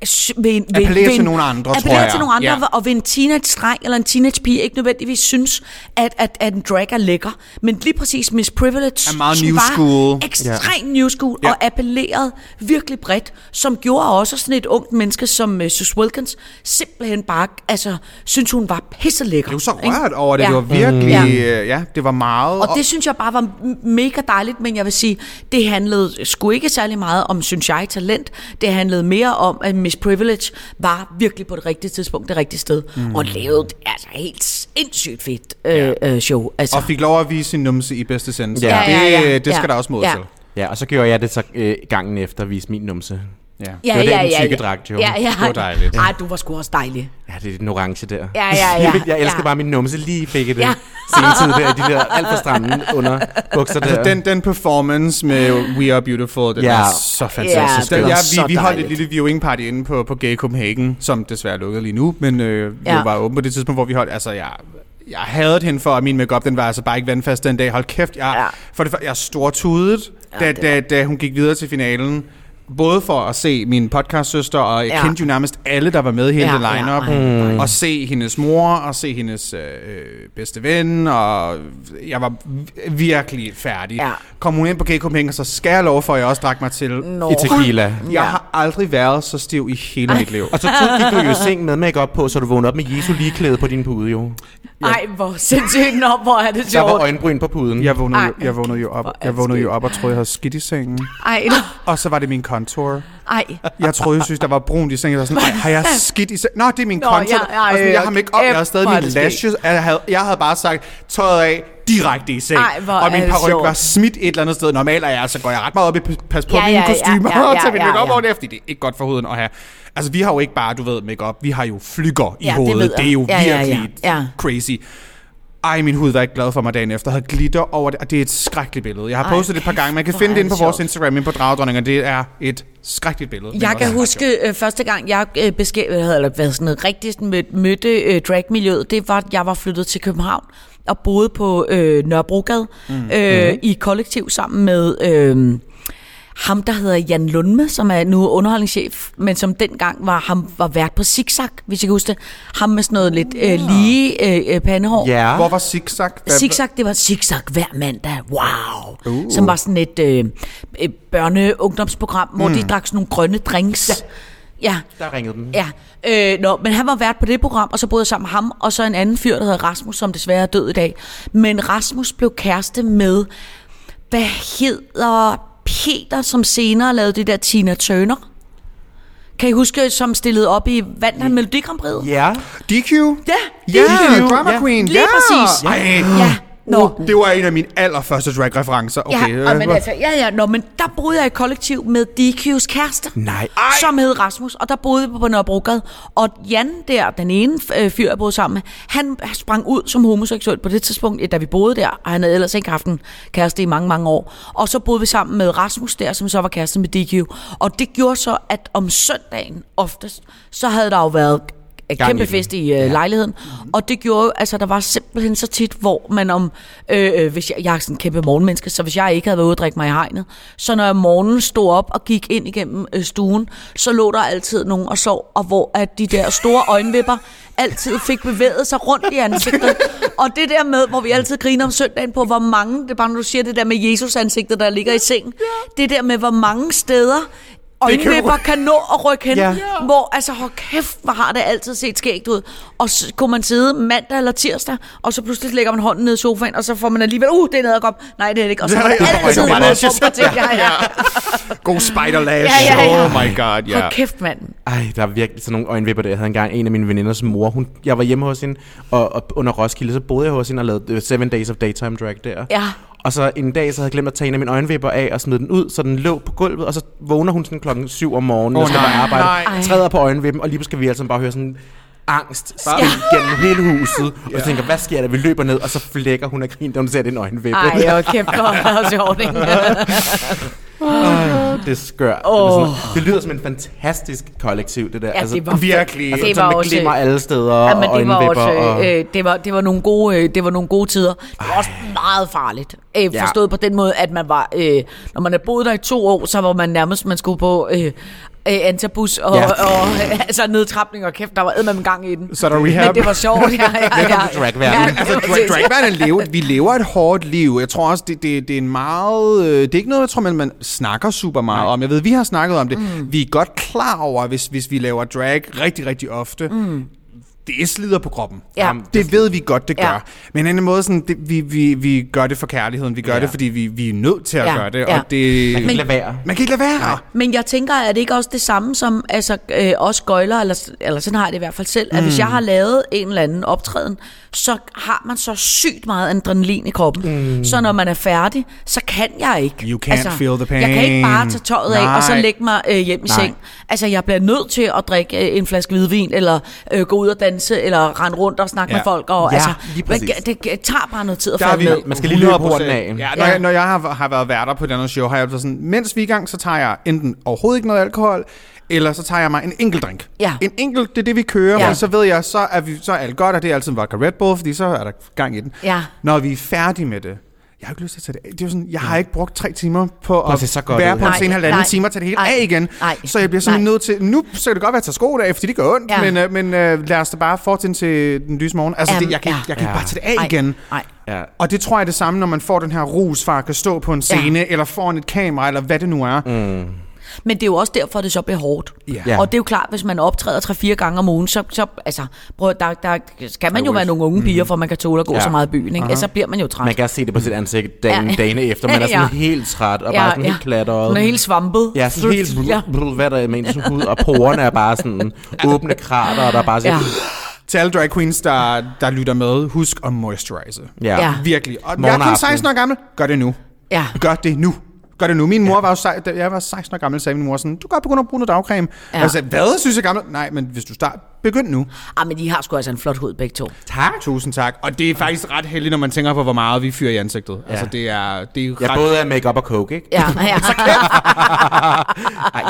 ved, ved, Appellerer ved til en- nogle andre, tror appellerer jeg. til nogle andre, Ja. og ved en teenage-dreng eller en teenage-pige ikke nødvendigvis synes, at, at, at en drag er lækker. Men lige præcis Miss Privilege, Er meget new var school. ekstremt new school, Ja. og appellerede virkelig bredt, som gjorde også sådan et ungt menneske som uh, Sus Wilkins, simpelthen bare, altså, synes hun var pisse lækker. Jeg var så rørt over det. Ja. Det var virkelig... Ja. Ja, ja det var meget... Og det synes jeg bare var mega dejligt, men jeg vil sige, det handlede sgu ikke særlig meget om, synes jeg, talent. Det handlede mere om, at Miss Privilege var virkelig på det rigtige tidspunkt, det rigtige sted, mm. og lavede altså helt sindssygt fedt øh, øh, show. Altså, Og fik lov at vise sin numse i bedste sendelse. Ja. Det, Ja, ja, ja. det skal Ja. der også mod Ja. til. Ja, og så gjorde jeg det så øh, gangen efter at vise min numse. Ja. ja, det var ja, den ja, tykke ja. dragt, jo. Ja, ja. Det var dejligt. Ej, du var sgu også dejlig. Ja, det er den orange der. Ja, ja, ja. (laughs) Jeg, elsker Ja. bare min numse lige fik i det. Ja. (laughs) Ja. Senetid der, de der alt for stramme under bukser der. Altså, den, den performance med We Are Beautiful, den Ja. er så fantastisk. Ja, det Den- var ja, så vi, vi holdt et lille viewing party inde på, på Gay Copenhagen, som desværre lukket lige nu, men øh, Ja. ja. var åben på det tidspunkt, hvor vi holdt... Altså, jeg, jeg havde hende for, at min makeup den var altså bare ikke vandfast den dag. Hold kæft, jeg, Ja. ja. for det, første, jeg stortudet, Ja, da, da, da hun gik videre til finalen. Både for at se min podcastsøster, og jeg Ja. kendte jo nærmest alle, der var med i hele Ja, line-up. ja. Mm. Og se hendes mor, og se hendes øh, bedste ven, og jeg var virkelig færdig. Ja. Kom hun ind på Gay Copenhagen, så skal jeg love for, at jeg også drak mig til. Nå. I tequila. Jeg Ja. har aldrig været så stiv i hele mit liv. Og så tog, gik du jo i seng med makeup på, så du vågnede op med Jesu ligeklæde på din pude jo. Ej, hvor sindssygt. Nå, hvor er det Der var sjovt. øjenbryn på puden. Jeg vågnede, jo, jeg vågnede jo op, jeg vågnede jo op og troede, jeg havde skidt i sengen. Ej. Og så var det min contour. Ej. Jeg troede, jeg synes, der var brunt i sengen. Jeg var sådan, Ej, har jeg (laughs) skidt i sengen? Nå, det er min Nå, ja, ja, Og sådan, jeg har ja, make op, jeg har stadig mine det skægt. lashes. Jeg havde, jeg havde bare sagt, tøjet af direkte i seng. Ej, og min det paryk var smidt et eller andet sted. Normalt er jeg, så går jeg ret meget op i pas på Ja, mine ja, ja, kostymer ja, og ja, tage min ja, makeup ja. over det, fordi det er ikke godt for huden at have. Altså, vi har jo ikke bare, du ved, makeup. Vi har jo flyger i Ja, det hovedet. ved Det, jeg. er jo Ja, ja, ja. virkelig Ja. crazy. Ej, min hud var ikke glad for mig dagen efter. Jeg havde glitter over det, og det er et skrækkeligt billede. Jeg har Ej, postet det et par gange. Man kan finde det inde på det vores sjovt. Instagram, inde på Dragdronninger. Det er et skrækkeligt billede. Jeg kan huske øh, første gang, jeg øh, beskæftigede, eller hvad sådan noget, rigtig mød, mødte øh, dragmiljøet, det var, at jeg var flyttet til København og boede på øh, Nørrebrogade mm. øh, i kollektiv sammen med øh, ham, der hedder Jan Lundme, som er nu underholdningschef, men som dengang var, ham, var vært på Zigzag, hvis jeg kan huske det. Ham med sådan noget lidt øh, lige øh, øh, pandehår. Ja. Hvor var Zigzag? Hvad- Zigzag, det var Zigzag hver mandag. Wow. Uh. Som var sådan et øh, børne-ungdomsprogram, hvor mm. de drak sådan nogle grønne drinks. Ja. Ja, Der ringede den. ja. Øh, nå, men han var vært på det program, og så boede jeg sammen med ham, og så en anden fyr, der hedder Rasmus, som desværre er død i dag. Men Rasmus blev kæreste med, hvad hedder Peter, som senere lavede det der Tina Turner? Kan I huske, som stillede op i Vandt han Melodi Grand Prix? Ja. DQ? Ja, Ja, DQ. Drama Ja. Queen. Lige ja. præcis. Ej, Ja, nå. Uh, det var en af mine allerførste drag-referencer. Okay, ja, og men øh, altså, ja, ja, nå, men der boede jeg i kollektiv med DQ's kæreste. Nej. Ej. Som hed Rasmus, og der boede vi på Nørrebrogade. Og Jan der, den ene øh, fyr, jeg boede sammen med, han sprang ud som homoseksuel på det tidspunkt, da vi boede der, og han havde ellers ikke haft en kæreste i mange, mange år. Og så boede vi sammen med Rasmus der, som så var kæreste med DQ. Og det gjorde så, at om søndagen oftest, så havde der jo været Gang i kæmpe den. fest i øh, lejligheden. Og det gjorde jo, altså der var simpelthen så tit, hvor man om, øh, øh, hvis jeg, jeg er sådan en kæmpe morgenmenneske, så hvis jeg ikke havde været ude at drikke mig i hegnet, så når jeg om morgenen stod op og gik ind igennem øh, stuen, så lå der altid nogen og sov, og hvor at de der store øjenvipper altid fik bevæget sig rundt i ansigtet. (laughs) og det der med, hvor vi altid griner om søndagen på, hvor mange, det er bare når du siger det der med Jesus ansigtet, der ligger i sengen, det der med, hvor mange steder øjenvipper kan nå at rykke hen, Ja. hvor, altså, hold kæft, hvor har det altid set skægt ud. Og så kunne man sidde mandag eller tirsdag, og så pludselig lægger man hånden ned i sofaen, og så får man alligevel, uh, det er nederkom. Nej, det er det ikke. Og så der ja, altid ja, en ja, form for ting. Ja, ja. God spider lash. Ja, ja, ja. Oh my god, ja. Hold kæft, mand. Ej, der er virkelig sådan nogle øjenvipper der. Jeg havde engang en af mine veninders mor. Hun, jeg var hjemme hos hende, og, og under Roskilde, så boede jeg hos hende og lavede øh, Seven Days of Daytime Drag der. Ja. Og så en dag, så havde jeg glemt at tage en af mine øjenvipper af og smide den ud, så den lå på gulvet, og så vågner hun sådan klokken 7 om morgenen, Åh, og skal nej, bare arbejde, nej. træder på øjenvippen, og lige pludselig skal vi altså bare høre sådan angst skridt gennem hele huset, og så tænker, hvad sker der? Vi løber ned, og så flækker hun af grin, da hun ser den øjenvippe. Ej, hvor kæft, hvor det sjovt, ikke? (laughs) Ej, det er skørt. Åh. Det, sådan, det lyder som en fantastisk kollektiv, det der. Ja, det var virkelig. Det Altså, var med også- glimmer alle steder, Ja, men og det var også, og... øh, det var, det var nogle gode, øh, det var nogle gode tider. Det var også meget farligt. Øh, Ja. forstået på den måde, at man var, øh, når man havde boet der i to år, så var man nærmest, man skulle på øh, øh, antabus og, Ja. og, øh, altså nedtrapning og kæft, der var eddermame gang i den. Så er der rehab. Men det var sjovt. Ja, ja, ja. Velkommen til dragverdenen. Ja, Altså, drag, dragverdenen lever, vi lever et hårdt liv. Jeg tror også, det, det, det er en meget... øh, Det er ikke noget, jeg tror, man, man snakker super meget Nej. om. Jeg ved, vi har snakket om det. Mm. Vi er godt klar over, hvis, hvis vi laver drag rigtig, rigtig ofte, mm. Det slider på kroppen. Ja. Jamen, det ved vi godt, det Ja. gør. Men en måde sådan, det, vi, vi, vi gør det for kærligheden. Vi gør Ja. det, fordi vi, vi er nødt til at Ja, gøre det. ja. Og det Man kan ikke lade være. man kan ikke lade være. Men jeg tænker, er det ikke også det samme som altså, øh, os gøjler, eller, eller sådan har jeg det i hvert fald selv, at Mm. hvis jeg har lavet en eller anden optræden, så har man så sygt meget adrenalin i kroppen. Mm. Så når man er færdig, så kan jeg ikke. You can't feel the pain. Jeg kan ikke bare tage tøjet af, og så Nej. lægge mig øh, hjem i Nej. seng. Altså, jeg bliver nødt til at drikke øh, en flaske hvidvin, eller øh, gå ud og danse, eller rende rundt og snakke Ja. med folk. Og, Ja, altså, lige man, det, det tager bare noget tid at falde ned. Man skal lige løbe af. Ja, når, Ja. Jeg, når jeg har, har været værter på et andet show, har jeg altid sådan, mens vi er i gang, så tager jeg enten overhovedet ikke noget alkohol, eller så tager jeg mig en enkelt drink. Ja. En enkelt, det er det, vi kører, Ja. ja. så ved jeg, så er, vi, så er alt godt, og det er altid en vodka Red Bull, fordi så er der gang i den. Ja. Når vi er færdige med det, jeg har ikke lyst til at tage det af. Det er jo sådan, jeg har ikke brugt tre timer på at så godt være ud. på en Nej, scene halvanden nej, time og tage det hele nej, af igen. nej, så jeg bliver nej. nødt til, nu så kan det godt være at tage sko af, fordi det gør ondt, Ja. men, øh, men øh, lad os da bare fortsætte til den lyse morgen. Altså, Jamen, det, jeg kan, ja. jeg kan Ja. bare tage det af Ej, igen. Nej. Ja. Og det tror jeg er det samme, når man får den her rus fra at kan stå på en scene, ja. eller foran et kamera, eller hvad det nu er. Mm. Men det er jo også derfor, det så bliver hårdt. Ja. Ja. Og det er jo klart, hvis man optræder 3-4 gange om ugen, så, så altså, prøv, der, der skal man jo være nogle unge piger, for man kan tåle at gå Ja. så meget i byen. Ikke? Ellers så bliver man jo træt. Man kan se det på sit ansigt dagen, Ja. dagene efter. Man er (laughs) sådan Ja. helt træt og bare sådan helt klatteret. Man er helt svampet. Ja, sådan helt Ja. bl- bl- hvad der er med ens hud, og porerne er bare sådan (laughs) åbne krater, og der er bare sådan, Ja. Til alle drag queens, der, der lytter med, husk at moisturize. ja. Ja. Virkelig. Og jeg Morgen er og kun aften. 16 år gammel. Gør det nu. Ja. Gør det nu. Gør det nu. Min mor var jo sej, da jeg var 16 år gammel, sagde min mor sådan, du kan godt begynde at bruge noget dagcreme. Ja. Ja. Jeg sagde, hvad synes jeg gammel? Nej, men hvis du starter, begynd nu. Ah, men de har sgu altså en flot hud, begge to. Tak. Tusind tak. Og det er faktisk ret heldigt, når man tænker på, hvor meget vi fyrer i ansigtet. Ja. Altså, det er, det er Ja, ret... både af makeup og coke, ikke? Ja, (laughs) ja. Ej,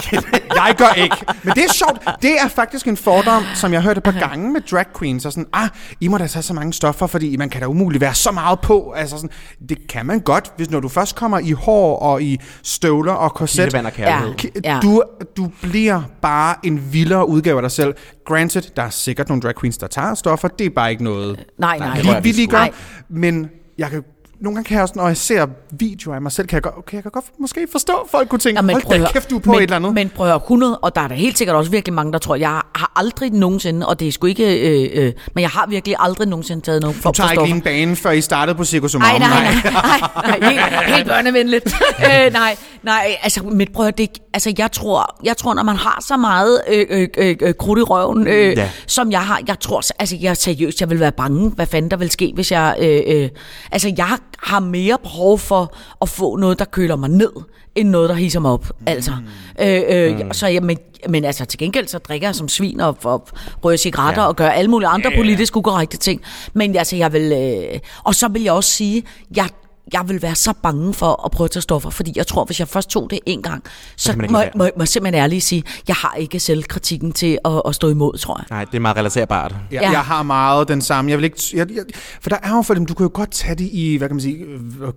(laughs) Jeg gør ikke. Men det er sjovt. Det er faktisk en fordom, som jeg har hørt et par gange med drag queens. Og sådan, ah, I må da tage så mange stoffer, fordi man kan da umuligt være så meget på. Altså sådan, det kan man godt, hvis når du først kommer i hår og i støvler og korset. Kildevand og kærlighed. Ja. Du, du bliver bare en vildere udgave af dig selv. Granted, der er sikkert nogle drag queens, der tager stoffer. Det er bare ikke noget, Nej, nej. det vi, vi lige gør. ikke. Men jeg kan nogle gange kan jeg også, når jeg ser videoer af mig selv, kan jeg godt, okay, jeg kan godt måske forstå, at folk kunne tænke, Jamen, hold prøv at da kæft, du er på men, et eller andet. Men prøv at høre, 100, og der er der helt sikkert også virkelig mange, der tror, jeg har aldrig nogensinde, og det er sgu ikke, øh, øh, men jeg har virkelig aldrig nogensinde taget nogen for Du tager ikke lige en bane, før I startede på Circus Nej, nej, nej, nej, nej, helt, helt børnevenligt. (laughs) øh, nej, nej, altså, mit prøv det, altså, jeg tror, jeg tror, når man har så meget øh, øh, øh, øh, krudt i røven, øh, Ja. ja. som jeg har, jeg tror, altså, jeg er seriøst, jeg vil være bange, hvad fanden der vil ske, hvis jeg, øh, øh, altså, jeg har mere behov for at få noget, der køler mig ned, end noget, der hisser mig op, altså. Øh, øh, Så jeg, men, men altså, til gengæld, så drikker jeg som svin og, og rører cigaretter Ja. ja. og gør alle mulige andre politisk ukorrekte ting. Men altså, jeg vil, øh, og så vil jeg også sige, jeg jeg vil være så bange for at prøve at tage stoffer, fordi jeg tror, hvis jeg først tog det en gang, så, må, lade må, må jeg simpelthen ærligt sige, jeg har ikke selvkritikken til at, at stå imod, tror jeg. Nej, det er meget relaterbart. Jeg, Ja. jeg har meget den samme. Jeg vil ikke, jeg, jeg, for der er jo for dem, du kan jo godt tage det i, hvad kan man sige,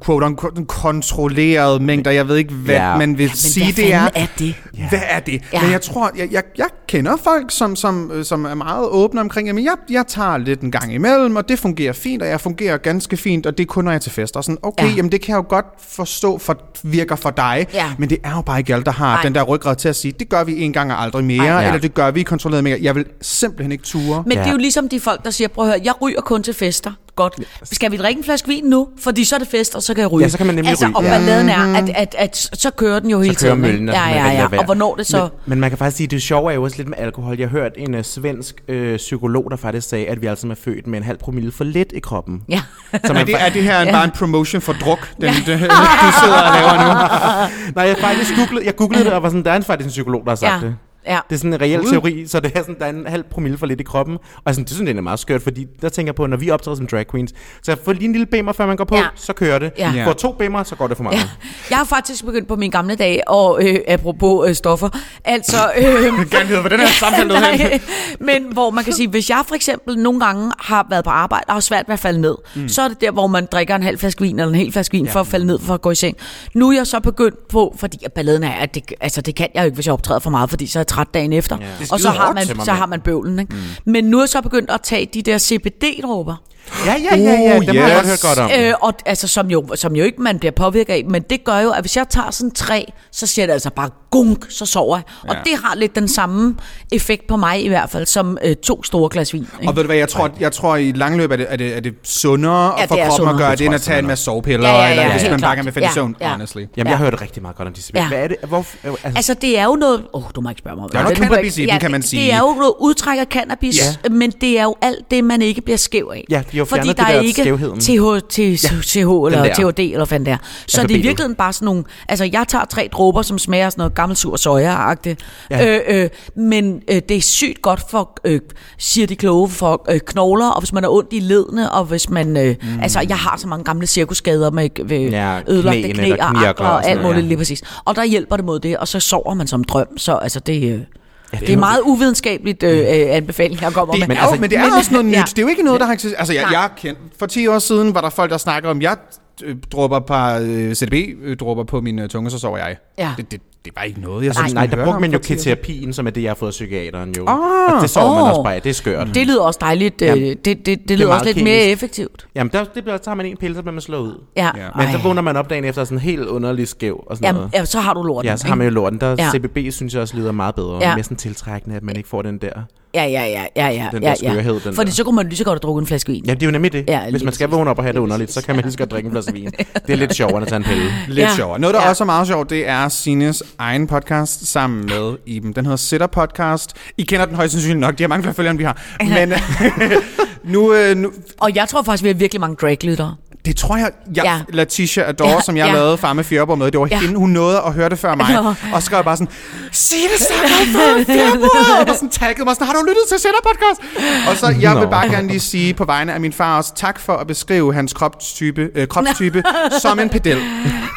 quote unquote, kontrollerede mængder. Jeg ved ikke, hvad Ja. ja. man vil Men sige, hvad det er. fanden er det? Hvad er det? Ja. Men jeg tror, jeg, jeg, jeg kender folk, som, som, øh, som er meget åbne omkring, jamen jeg, jeg tager lidt en gang imellem, og det fungerer fint, og jeg fungerer ganske fint, og det er kun, når jeg er til fester. Sådan, okay, Ja. ja. jamen det kan jeg jo godt forstå, for, virker for dig, Ja. men det er jo bare ikke alle, der har Nej. den der ryggrad til at sige, det gør vi en gang og aldrig mere, Nej. Ja. eller det gør vi kontrolleret mere. Jeg vil simpelthen ikke ture. Men ja. det er jo ligesom de folk, der siger, prøv at høre, jeg ryger kun til fester. Godt. Skal vi drikke en flaske vin nu? Fordi så er det fest, og så kan jeg ryge. Ja, så kan man nemlig altså, ryge. Og Ja. balladen er, at, at, at, så kører den jo hele Så kører tiden. møllen, og ja, ja, ikke ja. Og hvornår det så... Men, men man kan faktisk sige, at det sjove er jo også lidt med alkohol. Jeg har hørt en uh, svensk uh, psykolog, der faktisk sagde, at vi altså er født med en halv promille for lidt i kroppen. Ja. Så Er man det, er det her Ja. bare en promotion for druk, den, ja. (laughs) du sidder og laver nu? Nej, jeg faktisk googlede, jeg googlede det, og var sådan, der er en faktisk en psykolog, der har sagt Ja. det. Ja. Det er sådan en reel teori, så det er sådan, der er en halv promille for lidt i kroppen. Og sådan, det synes jeg er meget skørt, fordi der tænker jeg på, når vi optræder som drag queens, så få lige en lille bimmer, før man går på, Ja. så kører det. Ja. Får to bimmer, så går det for meget. Ja. Jeg har faktisk begyndt på mine gamle dage, og øh, apropos øh, stoffer, altså... (laughs) Øh, gerne vide, hvad den her samtale. (laughs) Nej, men hvor man kan sige, hvis jeg for eksempel nogle gange har været på arbejde og har svært ved at falde ned, mm. så er det der, hvor man drikker en halv flaske vin eller en hel flaske vin ja. for at falde ned for at gå i seng. Nu er jeg så begyndt på, fordi at balladen er, at det, altså det kan jeg jo ikke, hvis jeg optræder for meget, fordi så er jeg træt dagen efter. Er Og så har, man, så har man bøvlen. Ikke? Mm. Men nu er jeg så begyndt at tage de der CBD-dråber. Ja, ja, ja, ja. Oh, Dem har jeg godt yes. hørt godt om. Øh, og, altså, som, jo, som jo ikke man bliver påvirket af, men det gør jo, at hvis jeg tager sådan tre, så siger det altså bare gunk, så sover jeg. Og Ja. det har lidt den samme effekt på mig i hvert fald, som øh, to store glas vin. Ikke? Og ved du hvad, jeg tror, jeg tror i langløb er det, er det, er det sundere Ja, for det kroppen at sundere. gøre Det end at tage en masse sovepiller, Ja, ja, ja, eller ja, hvis helt man bare gerne vil Ja, søvn, ja. honestly. Jamen, Ja. jeg har hørt rigtig meget godt om de Ja. Hvad er det? Hvor, altså, Altså, det er jo noget... Åh, oh, du må ikke spørge mig Der er noget cannabis i den, kan man sige. Det er jo noget udtræk af cannabis, men det er jo alt det, man ikke bliver skæv af. Ja, de har Fordi der det er der ikke skævheden. TH, til CH eller der. THD eller fanden det er. Så det er i virkeligheden bare sådan nogle... Altså, jeg tager tre dråber, som smager sådan noget gammel sur soja-agtigt. Ja. Øh, øh, men øh, det er sygt godt for, øh, siger de kloge, for øh, knogler, og hvis man er ondt i ledene, og hvis man... Øh, mm. Altså, jeg har så mange gamle cirkusskader med ved Ja, ødelagte knæ der og og og alt muligt ja. lige præcis. Og der hjælper det mod det, og så sover man som drøm. Så altså, det, øh, Ja, det er meget uvidenskabeligt øh, øh, anbefaling, jeg kommer Det, med. men, altså- men det er men- også noget (laughs) nyt. ja. Det er jo ikke noget, der har eksisteret. Altså, jeg, Nej. jeg kendt, for 10 år siden var der folk, der snakker om, jeg øh, et par øh, CDB-dropper på min øh, tunge, så sover jeg. Ja. Det, det, det var ikke noget, jeg Nej. synes, Nej, der hørte brugte man jo for 10 år siden. keterapien, som er det, jeg har fået af psykiateren jo. Ah. og det sover man Åh. også bare af. Det er skørt. Det lyder også dejligt. Øh, Jamen, det, det, det, lyder meget også lidt mere kemisk. effektivt. Jamen, der, det bliver, så tager man en pille, så bliver man slået ud. Ja. Ja. Men så Ej. vågner man op dagen efter sådan helt underlig skæv og sådan Jamen, noget. ja, så har du lorten. Ja, så har man jo lorten. Der Ja. CBB synes jeg også lyder meget bedre. Ja. Mere sådan tiltrækkende, at man ikke får den der. Ja, ja, ja, ja, ja. Den ja, der ja. skørhed, den Fordi der. så kunne man lige så godt have drukket en flaske vin. Ja, det er jo nemlig det. Ja, Ja, Hvis man skal vågne op og have det underligt, så kan man lige så godt drikke en flaske vin. (laughs) Det er lidt sjovere end at tage en pille. Lidt Ja. ja. sjovere. Noget, der Ja. ja. også er meget sjovt, det er Sines egen podcast sammen med Iben. Den hedder Sitter Podcast. I kender den højst sandsynligt nok. De har mange flere følgere, end vi har. (laughs) Men (laughs) nu, øh, nu, Og jeg tror faktisk, vi har virkelig mange drag-lyttere. Det tror jeg, jeg Ja. Letitia Adore, Ja, som jeg ja. lavede Farme Fjørborg med, det var Ja. hende, hun nåede at høre det før mig. Nå. og skrev bare sådan, sig det så godt Farme Fjørborg! Og sådan taggede mig sådan, har du lyttet til Sitter Podcast? Og så, jeg vil Nå. bare gerne lige sige på vegne af min far også, tak for at beskrive hans kropstype, øh, kropstype som en pedel.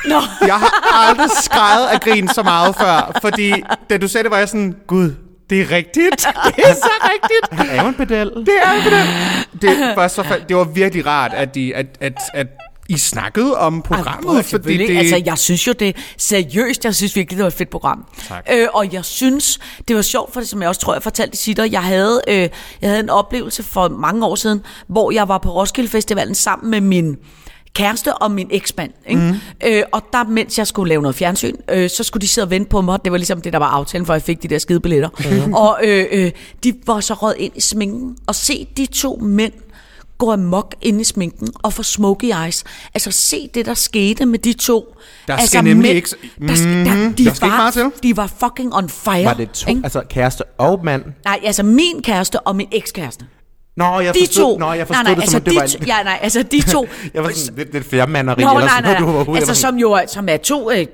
Nå. Jeg har aldrig skrevet af grin så meget før, fordi da du sagde det, var jeg sådan, gud, det er rigtigt. (laughs) Det er så rigtigt. Han er jo en pedel. Det er jo det. Det, (laughs) var så, fa- det var virkelig rart, at, de, at, at, at I snakkede om programmet, Ej, fordi det... det... Altså, jeg synes jo det seriøst, jeg synes virkelig, det var et fedt program. Tak. Øh, og jeg synes, det var sjovt, for det, som jeg også tror, jeg fortalte i Sitter, jeg havde, øh, jeg havde en oplevelse for mange år siden, hvor jeg var på Roskilde Festivalen sammen med min kæreste og min eksmand. Ikke? Mm. Øh, og der, mens jeg skulle lave noget fjernsyn, øh, så skulle de sidde og vente på mig. Det var ligesom det, der var aftalen, for jeg fik de der skide billetter. Mm. Og øh, øh, de var så røget ind i sminken. Og se de to mænd gå amok ind i sminken og få smoky eyes. Altså se det, der skete med de to. Der altså, skal nemlig mænd- ikke- Der, skal, der, Mhm. de, Der skal ikke var, meget til. de var fucking on fire. Var det to, ikke? altså kæreste og mand? Nej, altså min kæreste og min ekskæreste. Nå, jeg De forstod, to. Nå, jeg forstod nej, nej, det altså som, det de var to, en... ja, nej, altså de to. (laughs) Jeg var sådan lidt, lidt flere manderi, Nå, eller nej, sådan nej. Du var nej. overhovedet- Altså, som jo som er to øh,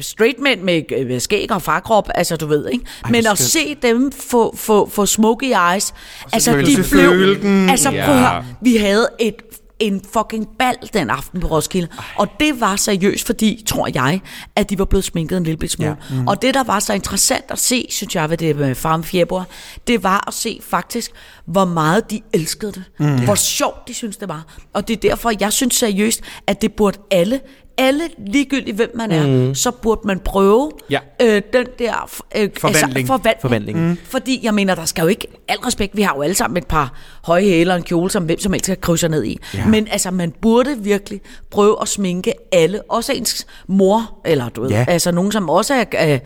straight mænd med øh, skæg og farkrop, altså du ved, ikke? Ej, Men at se dem få, få, få smoky eyes, altså de blev... Altså prøv Ja. høre, vi havde et en fucking bal den aften på Roskilde. Ej. Og det var seriøst, fordi, tror jeg, at de var blevet sminket en lille smule. Ja. Mm. Og det, der var så interessant at se, synes jeg, ved det med Farm Fjerborg, det var at se faktisk, hvor meget de elskede det. Mm. Hvor sjovt de synes det var. Og det er derfor, jeg synes seriøst, at det burde alle, alle ligegyldigt hvem man er, mm. så burde man prøve Ja. øh, den der øh, Forvandling. Altså, forvandling. Forvandling. Mm. Fordi jeg mener, der skal jo ikke, al respekt, vi har jo alle sammen et par høje hæle og en kjole, som hvem som helst kan krydse ned i. Ja. Men altså, man burde virkelig prøve at sminke alle, også ens mor, eller du ved, Ja. altså nogen, som også er,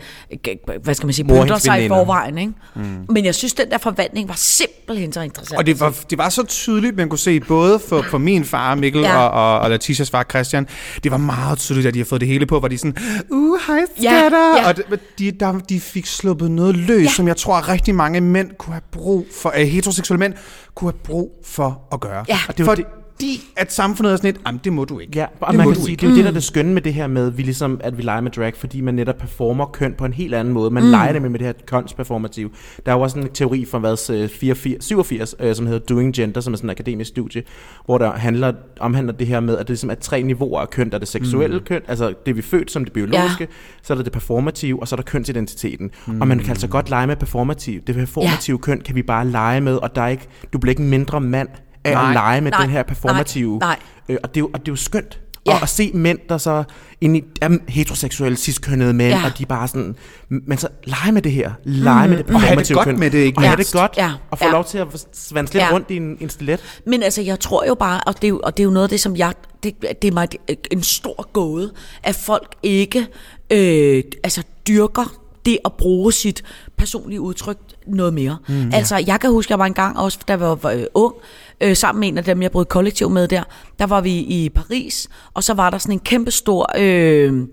øh, hvad skal man sige, pynter sig i forvejen. Ikke? Mm. Men jeg synes, den der forvandling var simpelthen så interessant. Og det var, det var så tydeligt, man kunne se både for, for min far Mikkel Ja. ja. og, og, og Letitias far Christian. Det var meget tydeligt, at de har fået det hele på, hvor de sådan, uh, hej Ja, skatter. ja. Og det, de, der, de fik sluppet noget løs, Ja. ja. som jeg tror, rigtig mange mænd kunne have brug for, uh, heteroseksuelle mænd kunne have brug for at gøre. Ja. Og det er for, det, fordi at samfundet er sådan et, jamen det må du ikke. Ja, og det man kan sige, ikke. det er jo det, der er det skønne med det her med, vi ligesom, at vi leger med drag, fordi man netop performer køn på en helt anden måde. Man mm. leger det med, med det her kønsperformativ. Der er jo også en teori fra hvad, øh, 84, 87, øh, som hedder Doing Gender, som er sådan en akademisk studie, hvor der handler, omhandler det her med, at det ligesom er tre niveauer af køn. Der er det seksuelle mm. køn, altså det vi er født som det biologiske, ja. så er der det performative, og så er der kønsidentiteten. Mm. Og man kan altså godt lege med performativ. Det performative ja. køn kan vi bare lege med, og der er ikke, du bliver ikke mindre mand af Nej. at lege med Nej. den her performative. Nej. Øh, og, det er jo, og det er jo skønt. Ja. Ja. Og at se mænd, der så ind i, er heteroseksuelle, ciskønnede mænd, Ja. ja. og de bare sådan, men så lege med det her, lege mm. med det Og have det performative godt køn. med det, ikke Og have det godt, Ja. og få Ja. lov til at svanse lidt Ja. rundt i en, en stilet. Men altså, jeg tror jo bare, og det er jo, og det er jo noget af det, som jeg, det, det er mig en stor gåde, at folk ikke øh, altså dyrker det at bruge sit personlige udtryk noget mere. Mm, ja. Altså, jeg kan huske, jeg var en gang også, da jeg var, var øh, ung, øh, sammen med en af dem, jeg brød kollektiv med der, der var vi i Paris, og så var der sådan en kæmpe stor... Øh,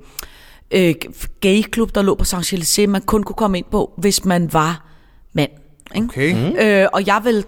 øh, gayklub, der lå på Saint-Élysées, man kun kunne komme ind på, hvis man var mand. Ikke? Okay. Mm. Øh, og jeg vil, øh,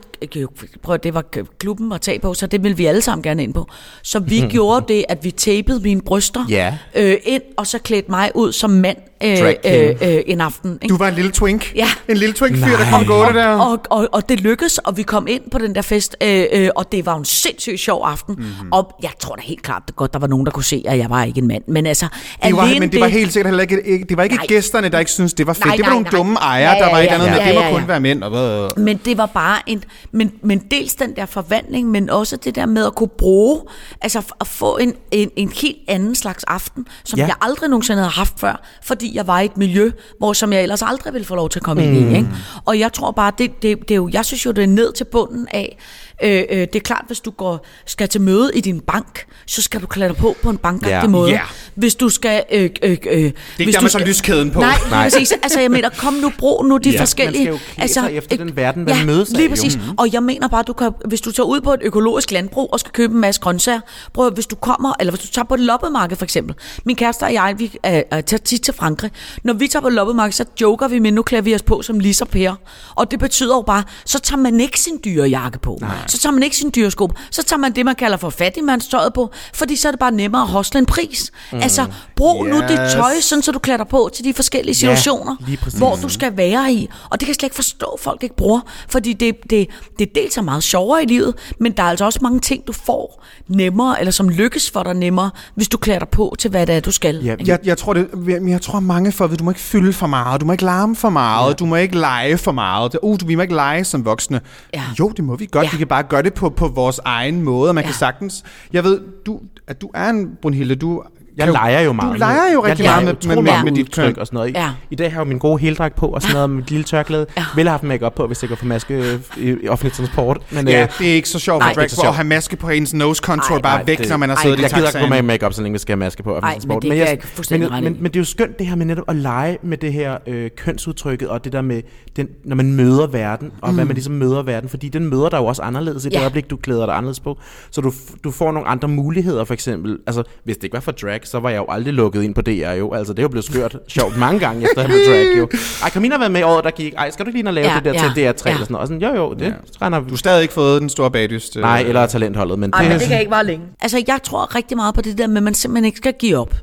prøv at det var klubben at tage på, så det ville vi alle sammen gerne ind på. Så vi (laughs) gjorde det, at vi tapede mine bryster Ja. øh, ind, og så klædte mig ud som mand øh, øh, øh, en aften. Ikke? Du var en lille twink. Ja. En lille twink-fyr, der Nej. kom gående der. Og, og, og det lykkedes, og vi kom ind på den der fest, øh, øh, og det var en sindssygt sjov aften. Mhm. Mm-hmm. Og jeg tror da helt klart, det godt, der var nogen, der kunne se, at jeg var ikke en mand. Men altså, Det var, men det var helt sikkert heller ikke, ikke det var ikke Nej. gæsterne, der ikke syntes, det var fedt. Nej, det var nej, nogle nej. dumme ejere, Ja, ja, der var ikke ja, andet med, ja, det må ja, ja. kun være mænd. Og hvad. Men det var bare en... Men, men dels den der forvandling, men også det der med at kunne bruge... Altså at få en, en, en helt anden slags aften, som Ja. jeg aldrig nogensinde havde haft før, fordi jeg var i et miljø, hvor som jeg ellers aldrig ville få lov til at komme mm. ind i. Ikke? Og jeg tror bare, det, det, det er jo... Jeg synes jo, det er ned til bunden af... Øh, øh, det er klart, hvis du går, skal til møde i din bank, så skal du klæde dig på på en bankagtig Ja. måde. Ja. Hvis du skal... Øh, øh, øh, det er ikke der, man tager lyskæden på. Nej, Nej. Præcis. Altså, jeg mener, kom nu, brug nu de Ja. forskellige... Man skal jo sig efter den verden, man ja, mødes lige jo. præcis. Mm-hmm. Og jeg mener bare, du kan, hvis du tager ud på et økologisk landbrug og skal købe en masse grøntsager, prøv hvis du kommer, eller hvis du tager på et loppemarked for eksempel. Min kæreste og jeg, vi er, er tager tit til Frankrig. Når vi tager på loppemarked, så joker vi med, nu klæder vi os på som Lisa Per. Og det betyder jo bare, så tager man ikke sin dyre jakke på. Nej. Så tager man ikke sin dyre sko på. Så tager man det, man kalder for fattigmandstøjet på, fordi så er det bare nemmere at hostle en pris. Mm. Altså, brug yes. nu dit tøj, sådan så du klæder dig på til de forskellige situationer, præcis. hvor du skal være i. Og det kan jeg slet ikke forstå, folk ikke bruger. Fordi det, det, det dels er meget sjovere i livet, men der er altså også mange ting, du får nemmere, eller som lykkes for dig nemmere, hvis du klæder dig på til, hvad det er, du skal. Ja? Jeg, jeg tror, det, jeg, jeg tror mange for, at du må ikke fylde for meget, du må ikke larme for meget, ja. du må ikke lege for meget. Uh, du, vi må ikke lege som voksne. Ja. Jo, det må vi godt. Ja. Vi kan bare gøre det på, på vores egen måde, og man. Ja. kan sagtens... Jeg ved, du, at du er en, Brunhilde, du... Jeg kan leger jo meget. Du leger jo jeg rigtig leger meget med, med, med, dit køn. og sådan noget. I, Ja. I dag har jeg jo min gode heldragt på og sådan noget med mit lille tørklæde. Ja. Vil have haft make på, hvis jeg går for maske øh, i, i offentlig transport. Men, Ja, øh, det er ikke så sjovt for drag, at have maske på ens nose contour Ej, bare nej, væk, det- når man har ej, siddet i jeg gider ikke gå taxaen. med make så længe vi skal have maske på. offentlig Ej, men transport. det kan jeg men, men, i. men, det er jo skønt det her med netop at lege med det her øh, kønsudtrykket, og det der med, den, når man møder verden, og mm. hvad man ligesom møder verden, fordi den møder dig jo også anderledes i det øjeblik, du klæder dig anderledes på. Så du, du får nogle andre muligheder, for eksempel. Altså, hvis det ikke var for drag, så var jeg jo aldrig lukket ind på DR jo. Altså, det er jo blevet skørt sjovt mange gange efter at have været drag jo. Ej, Camilla har været med i året, der gik. Ej, skal du ikke lige ind og lave Ja, det der ja, til DR3 ja. eller sådan noget? Og sådan, jo jo, det ja. regner vi. Du har stadig ikke fået den store bagdyst. øh, Nej, eller talentholdet, men Ej, det, men det kan ikke være længe. Altså, jeg tror rigtig meget på det der med, at man simpelthen ikke skal give op.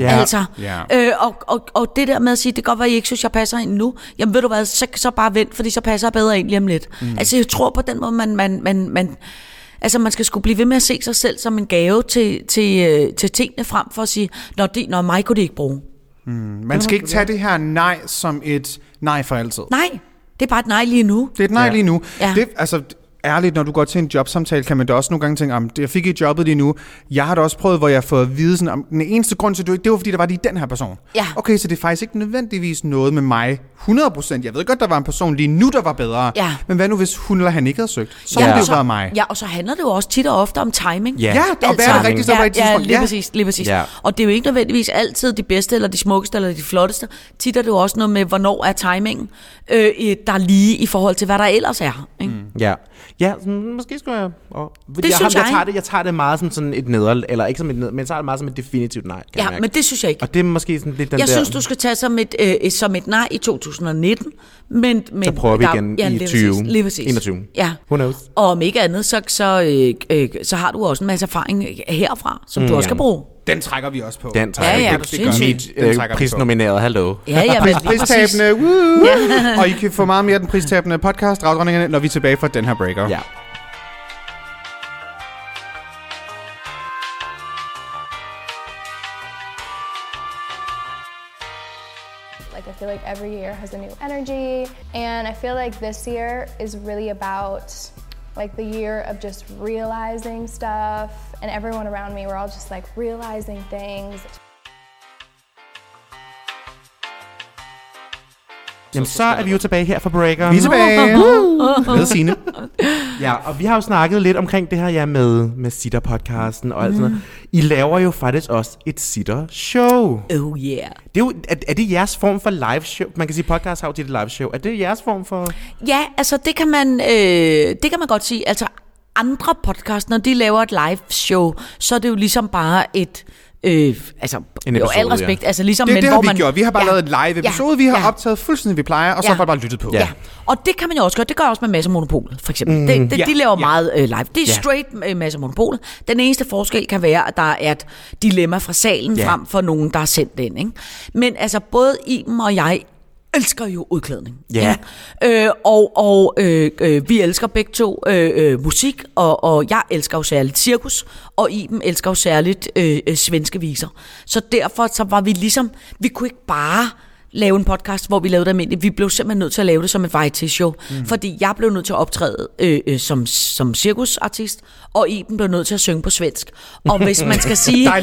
ja. Altså, Ja. øh, og, og, og det der med at sige, det kan godt være, at I ikke synes, jeg passer ind nu. Jamen ved du hvad, så, så bare vent, fordi så passer jeg bedre ind lige om lidt. Mm. Altså jeg tror på den måde, man, man, man, man, altså man skal skulle blive ved med at se sig selv som en gave til, til, øh, til tingene frem for at sige, Nå, det, Nå mig kunne det ikke bruge. Man skal ikke tage det her nej som et nej for altid. Nej, det er bare et nej lige nu. Det er et nej ja. lige nu. Ja. Det, altså, ærligt, når du går til en jobsamtale, kan man da også nogle gange tænke, "Jamen, det- jeg fik ikke jobbet lige nu. Jeg har da også prøvet, hvor jeg har fået at vide, sådan, om den eneste grund til, at du ikke, det var fordi, der var lige den her person. Ja. Okay, så det er faktisk ikke nødvendigvis noget med mig 100%. Jeg ved godt, der var en person lige nu, der var bedre. Ja. Men hvad nu, hvis hun eller han ikke havde søgt? Så Ja. og det så, jo været mig. Ja, og så handler det jo også tit og ofte om timing. Ja. Ja, og hvad er det rigtigste ja, et ja, lige Ja. præcis, lige præcis. Ja. Og det er jo ikke nødvendigvis altid de bedste, eller de smukkeste, eller de flotteste. Tit er det jo også noget med, hvornår er timingen, øh, der er lige i forhold til, hvad der ellers er. Ikke? Mm. Ja. Ja, sådan, måske skulle jeg... Og, det synes jeg. jeg. tager det, jeg tager det meget som sådan et neder, eller ikke som et neder, men jeg tager det meget som et definitivt nej. Kan jeg Ja, men det synes jeg ikke. Og det er måske sådan lidt den Jeg der... synes, du skal tage som et, øh, som et nej i 2019, men, men Så prøver vi der- igen ja, i lige 20, præcis, lige præcis. 21. Ja. Who knows? Og om ikke andet, så, så, øh, øh, så har du også en masse erfaring herfra, som mm, du også skal bruge. Den trækker vi også på. Den trækker Ja, ja, vi. du det gør sindssygt. vi. Mit Den øh, trækker prisnomineret, hallo. Ja, ja, men lige. Pristabende, woo! og I kan få meget mere af den pristabende podcast, Dragdronningerne, når vi er tilbage fra den her breaker. Ja. Like I feel like every year has a new energy and I feel like this year is really about like the year of just realizing stuff and everyone around me we're all just like realizing things. Jamen, så er vi jo tilbage her for Breaker. Vi er tilbage. Med Signe. (laughs) Ja, og vi har jo snakket lidt omkring det her ja, med, med Sitter-podcasten og alt sådan noget. I laver jo faktisk også et Sitter-show. Oh yeah. Det er, jo, er, er det jeres form for live show? Man kan sige, podcast har jo dit live show. Er det jeres form for... Ja, altså det kan man, øh, det kan man godt sige. Altså andre podcast, når de laver et live show, så er det jo ligesom bare et... Øh, altså, En jo, episode, al respekt, ja. altså ligesom, Det, men det hvor har vi man, gjort. Vi har bare lavet en live episode. Vi har optaget fuldstændig, vi plejer, og så Ja. har vi bare lyttet på. Ja. Ja, og det kan man jo også gøre. Det gør også med Masse Monopolet, for eksempel. Mm, det, det, Ja, de laver ja. meget øh, live. Det er Ja. straight øh, Masse Monopolet. Den eneste forskel kan være, at der er et dilemma fra salen Ja. frem for nogen, der er sendt ind. Ikke? Men altså, både Iben og jeg elsker jo udklædning. Ja. ikke? Øh, og og øh, øh, vi elsker begge to øh, øh, musik, og, og jeg elsker jo særligt cirkus, og Iben elsker jo særligt øh, øh, svenske viser. Så derfor så var vi ligesom, vi kunne ikke bare lave en podcast, hvor vi lavede det almindeligt. Vi blev simpelthen nødt til at lave det som et variety show, mm. fordi jeg blev nødt til at optræde øh, øh, som, som cirkusartist, og Iben blev nødt til at synge på svensk. Og hvis man skal (laughs) sige,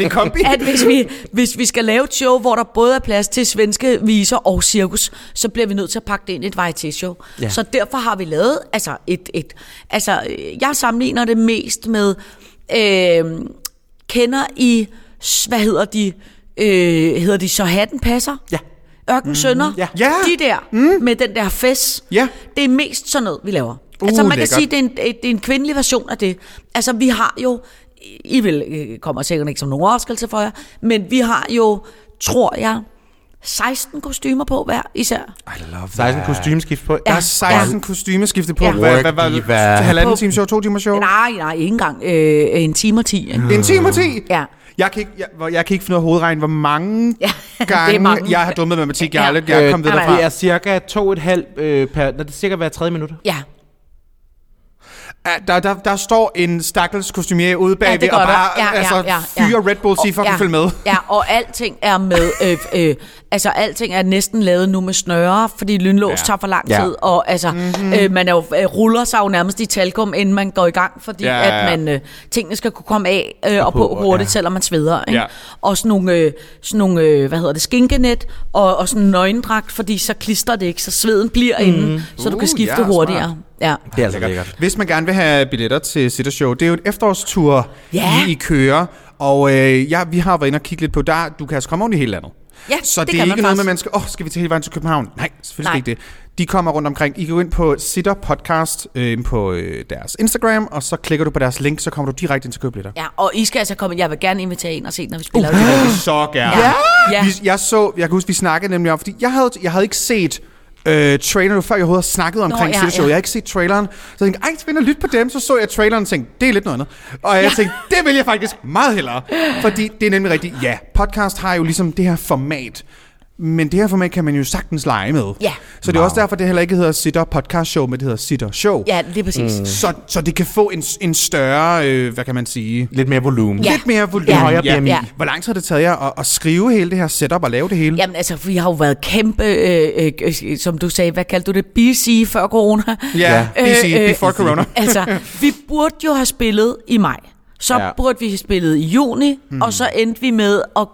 at hvis vi, hvis vi skal lave et show, hvor der både er plads til svenske viser og cirkus, så bliver vi nødt til at pakke det ind i et variety show. Ja. Så derfor har vi lavet altså et, et altså øh, jeg sammenligner det mest med øh, kender I hvad hedder de øh, hedder de så hatten passer? Ja. Ørkensønner? ja. Ja. De der mm. med den der fes. Ja. Det er mest sådan noget, vi laver. Uh, altså man kan lækkert. sige, det er, en, det er en kvindelig version af det. Altså vi har jo, I vil øh, kommer sikkert ikke som nogen overraskelse for jer, men vi har jo, tror jeg, 16 kostymer på hver især. I love 16 kostymeskift på. Der Ja. er 16 kostymeskifte på. Ja. Hvad, hvad, hvad, Work-diva. halvanden time show, to timer show? Nej, nej, ikke engang. Øh, en time og 10. Ikke? En time og ti? Ja. Jeg kan, ikke, jeg, jeg kan ikke finde ud af hovedregn, hvor mange (laughs) Ja, er gange mange. jeg har dummet matematik. Jeg, Ja. aldrig, jeg er Øh, kommet nej, videre nej. fra. Det er cirka to et halvt øh, per... Det er cirka hver tredje minut. Ja. Ja, Der, der, der står en stakkels kostumier ude bagved det gør og der. bare Ja, ja, altså, ja, ja. fyre Red Bull, sige fucking ja, følg med. Ja, og alting er med, øh, øh, altså alting er næsten lavet nu med snøre, fordi lynlås Ja. ja. tager for lang Ja. tid, og altså, mm-hmm. øh, man er jo, øh, ruller sig jo nærmest i talkum, inden man går i gang, fordi Ja, ja, ja, ja. at man, øh, tingene skal kunne komme af øh, og på, på hurtigt, ja. selvom man sveder. Ikke? Ja. Og sådan nogle, øh, sådan nogle øh, hvad hedder det, skinkenet, og, og sådan en nøgendragt, fordi så klister det ikke, så sveden bliver mm. inde, så du Uh, kan skifte ja, hurtigere. smart. Ja. Det er altså lækkert. Hvis man gerne vil have billetter til Sitter Show, det er jo et efterårstur, Ja. I, I kører. Og øh, ja, vi har været inde og kigge lidt på, der, du kan altså komme rundt i hele landet. Ja, så det det, er ikke noget med, at man skal, åh, oh, skal vi til hele vejen til København? Nej, selvfølgelig Nej. ikke det. De kommer rundt omkring. I kan gå ind på Sitter Podcast øh, på øh, deres Instagram, og så klikker du på deres link, så kommer du direkte ind til billetter. ja, og I skal altså komme, jeg vil gerne invitere ind og se, når vi spiller uh. Det er så gerne. Ja. Ja. Vi, jeg så, jeg kan huske, vi snakkede nemlig om, fordi jeg havde, jeg havde ikke set øh, traileren, før jeg overhovedet havde snakket omkring ja, Sitter Show. ja. Jeg havde ikke set traileren. Så jeg tænkte, ej, spændende at lytte på dem. Så så jeg traileren og tænkte, det er lidt noget andet. Og jeg Ja. tænkte, det vil jeg faktisk meget hellere. Fordi det er nemlig rigtigt, ja, podcast har jo ligesom det her format. Men det her format kan man jo sagtens lege med. Ja. Så det er også derfor, det heller ikke hedder Sitter Podcast Show, men det hedder Sitter Show. Ja, det er præcis. Mm. Så, så det kan få en, en større, øh, hvad kan man sige, Lidt mere volumen. Ja. lidt mere volumen. Ja. Højere BMI. Ja. Hvor lang tid har det taget jer at, at skrive hele det her setup og lave det hele? Jamen altså, vi har jo været kæmpe, øh, øh, som du sagde, hvad kaldte du det, BC før corona? Ja, BC, before corona. altså, vi burde jo have spillet i maj. Så Ja. burde vi have spillet i juni, mm. og så endte vi med at,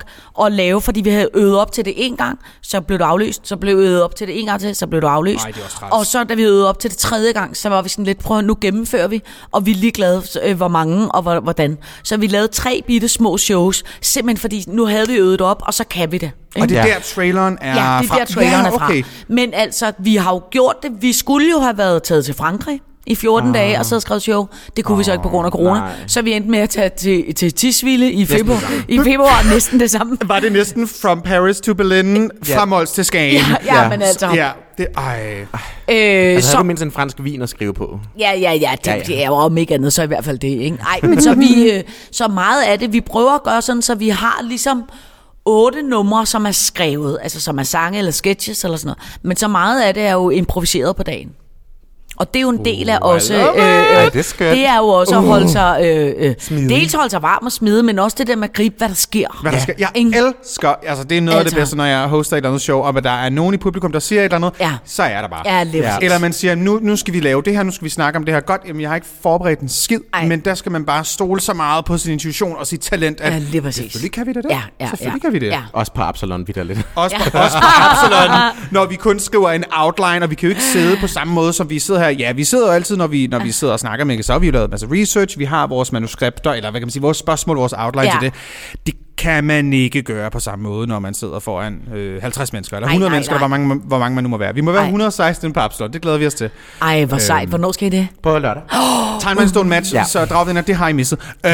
at lave, fordi vi havde øvet op til det en gang, så blev det aflyst, så blev vi øvet op til det en gang til, så blev det aflyst. Ej, det og så da vi øvede op til det tredje gang, så var vi sådan lidt, prøv nu gennemfører vi, og vi er ligeglade, øh, hvor mange og hvor- hvordan. Så vi lavede tre bitte små shows, simpelthen fordi nu havde vi øvet op, og så kan vi det. Og det er Ja. der, traileren er Ja, det er fra. der, traileren ja, er fra. okay. Men altså, vi har jo gjort det. Vi skulle jo have været taget til Frankrig. I 14 dage, og så skrevet show. Det kunne vi så ikke på grund af corona. nej. Så vi endte med at tage til, til Tisvilde i februar. I februar næsten det samme. Var det næsten from Paris to Berlin, fra Mols til Skagen? Ja, ja, Ja. men altså. Ja, det, ej. Øh, Altså, så, havde du mindst en fransk vin at skrive på. Ja, ja, ja, det, Ja, ja, ja. ja. det er jo om ikke andet, så i hvert fald det, ikke? Ej, men så, vi, (laughs) øh, så meget af det, vi prøver at gøre sådan, så vi har ligesom otte numre, som er skrevet, altså som er sange eller sketches eller sådan noget. Men så meget af det er jo improviseret på dagen. Og det er jo en del af også... love Øh, øh, det er det er jo også at holde sig... Øh, øh, Smide. dels holde sig varm og smide, men også det der med at gribe, hvad der sker. Hvad der skal, jeg Ikke? elsker, altså det er noget af Altså. det bedste, når jeg hoster et eller andet show, og at der er nogen i publikum, der siger et eller andet, Ja. så er der bare. Ja, lige præcis. Eller man siger, nu, nu skal vi lave det her, nu skal vi snakke om det her. Godt, jamen jeg har ikke forberedt en skid, Ej. men der skal man bare stole så meget på sin intuition og sit talent, at Ja, lige præcis. selvfølgelig kan vi det. Ja, ja, selvfølgelig ja. kan vi det. Ja. Også på Absalon, vidt lidt. Også, på, også på Absalon, (laughs) når vi kun skriver en outline, og vi kan jo ikke sidde på samme måde, som vi sidder her. Ja, vi sidder jo altid, når vi, når vi sidder og snakker med så har vi jo lavet en masse research, vi har vores manuskripter, eller hvad kan man sige, vores spørgsmål, vores outline Ja. til det. Det kan man ikke gøre på samme måde, når man sidder foran øh, 50 mennesker, eller Ej, 100 nej, mennesker, nej. eller hvor mange, hvor mange man nu må være. Vi må være Ej. 116 på Absalon, det glæder vi os til. Ej, hvor sejt. Hvornår skal I det? På lørdag. (gasps) Time Milestone match, ja. Så dragvinder, det har I misset. (laughs) Øhm, (laughs)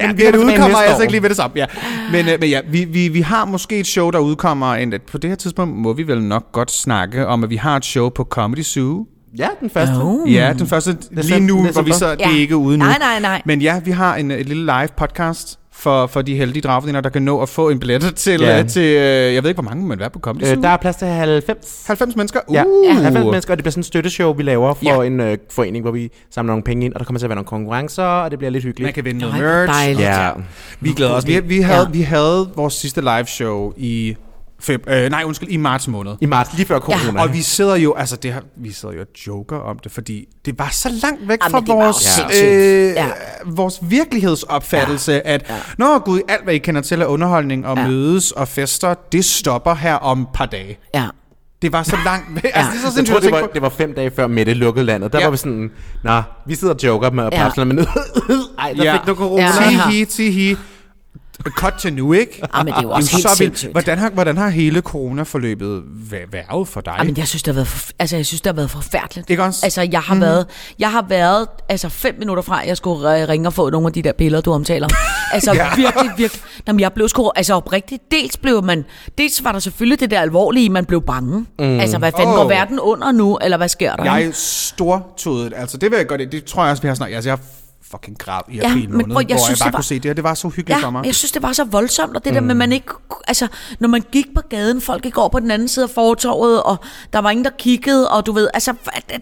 ja, vi (laughs) det, kommer det udkommer altså ikke lige ved det samme. Ja. Men, øh, men ja, vi, vi, vi har måske et show, der udkommer. En, på det her tidspunkt må vi vel nok godt snakke om, at vi har et show på Comedy Zoo. Ja, den første. Oh. Ja, den første lige nu, hvor vi så, det Ja. er ikke ude nu. Nej, nej, nej. Men ja, vi har en, et lille live podcast for, for de heldige dragvinder, der kan nå at få en billet (laughs) til, Ja. ja. til øh, jeg ved ikke, hvor mange man vil være på Comedy Zoo. Øh, der er plads til 90. 90 mennesker. Uh. Ja, 90 mennesker, og det bliver sådan et støtteshow, vi laver for Ja. en øh, forening, hvor vi samler nogle penge ind, og der kommer til at være nogle konkurrencer, og det bliver lidt hyggeligt. Man kan vinde noget merch. dejligt. Ja, Vi glæder os. Vi, vi, havde, Ja. vi havde vores sidste live show i feb, øh, nej, undskyld, i marts måned. i marts, lige før corona. Og vi sidder jo, altså det her, vi sidder jo og joker om det, fordi det var så langt væk Jamen, fra vores, øh, Ja. vores virkelighedsopfattelse, ja. at ja. nå gud, alt hvad I kender til af underholdning og Ja. ja. mødes og fester, det stopper her om et par dage. Ja. Det var så langt væk. Altså, det er så jeg sindssygt tror, det var, på. det var fem dage før Mette lukkede landet. Der Ja. var vi sådan, nå, vi sidder og joker med Ja. ja. men (laughs) ej, der Ja. fik du corona. Ja. Tihi, tihi. Cut til nu, ikke? Ja, men det er jo også helt så sindssygt. Hvordan har, hvordan har hele coronaforløbet væ- været for dig? Jamen, jeg synes, det har været, for, altså, jeg synes, det har været forfærdeligt. Ikke også? Altså, jeg har, mm. været, jeg har været altså, fem minutter fra, at jeg skulle ringe og få nogle af de der piller, du omtaler. (laughs) Altså, ja. virkelig, virkelig. Jamen, jeg blev sgu, altså oprigtigt, dels blev man, dels var der selvfølgelig det der alvorlige, man blev bange. Mm. Altså, hvad fanden Åh. går verden under nu, eller hvad sker der? Jeg er stortodet. Altså, det vil jeg godt. Det tror jeg også, vi har snakket. Altså, jeg fucking grav i Ja, april men måned, prøv, jeg hvor synes, jeg bare det var- kunne se det her. Det var så hyggeligt for Ja, mig. men jeg synes, det var så voldsomt, og det mm. der med, man ikke... Altså, når man gik på gaden, folk gik over på den anden side af fortorvet, og der var ingen, der kiggede, og du ved, altså,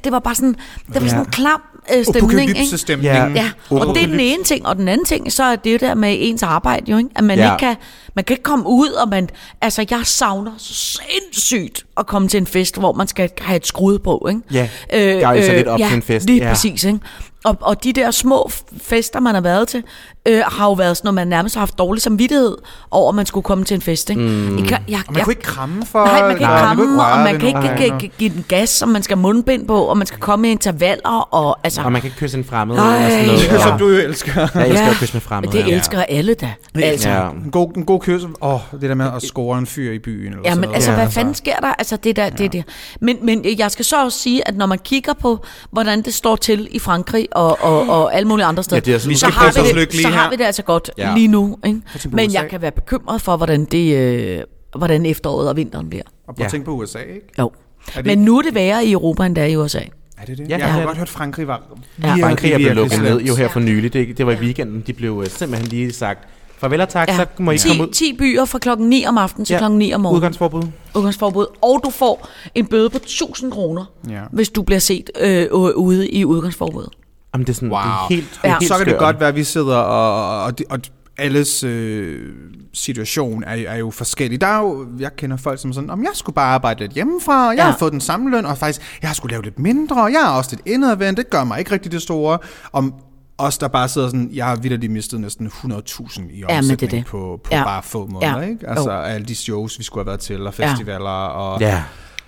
det var bare sådan, det var sådan en klam øh, stemning, ikke? Ja. Ja, og det er den ene ting, og den anden ting, så er det jo der med ens arbejde jo, ikke? At man Ja. ikke kan, man kan ikke komme ud, og man, altså jeg savner så sindssygt at komme til en fest, hvor man skal have et skrud på, ikke? Ja, gejle sig lidt op ja, til en fest, lige ja. præcis, ikke? Og, og de der små fester, man har været til, øh, har jo været sådan noget, man nærmest har haft dårlig samvittighed over, at man skulle komme til en fest, ikke? Mm. Jeg, kan- jeg, Og man kunne ikke kramme for... Nej, man kan ikke nej, kramme, kunne og man kan ikke Nej, give, give den gas, og man skal have mundbind på, og man skal komme i intervaller, og altså... Og man kan ikke kysse en fremmed Nej. og sådan noget. nej. (laughs) Og, Som du jo elsker. jeg elsker at kysse med fremmede. det ja. elsker alle da. Altså. Ja. En god, en god kys. Åh, oh, det der med at score en fyr i byen. Eller Ja, men altså, Ja. hvad fanden sker der? Altså, det der, det der. Men, men jeg skal så også sige, at når man kigger på, hvordan det står til i Frankrig og, og, og alle mulige andre steder, Ja, det er sådan- så, har vi, det, så har her. vi det altså godt Ja. ja. lige nu. Ikke? Men jeg kan være bekymret for, hvordan, det, øh, hvordan efteråret og vinteren bliver. Og prøv Ja. at tænke på USA, ikke? Jo. det Men nu er det værre i Europa, end det er i USA. Er det det? Ja, jeg har ja. godt hørt, Frankrig var Ja. Frankrig er blevet lukket ned jo her for nylig. Det, det var i weekenden. De blev øh, simpelthen lige sagt, farvel og tak, så må I komme 10, ud. 10 byer fra klokken 9 om aftenen til Ja. klokken 9 om morgenen. Udgangsforbud. Udgangsforbud. Og du får en bøde på 1000 kroner, Ja. hvis du bliver set øh, ude i udgangsforbuddet. Jamen, det er sådan, Wow. det er helt, det er Ja. helt så kan det godt være, at vi sidder og, og, og alles øh, situation er, er jo forskellig. Der er jo, jeg kender folk som er sådan, om jeg skulle bare arbejde lidt hjemmefra, og jeg Ja. har fået den samme løn, og faktisk, jeg har skulle lave lidt mindre, og jeg er også lidt indadvendt, det gør mig ikke rigtig det store. Om os, der bare sidder sådan, jeg har vildt mistet næsten 100.000 i men det er omsætning det. på, på Ja. bare få måneder, Ja. ikke? Altså Jo. alle de shows, vi skulle have været til, og festivaler, og Ja.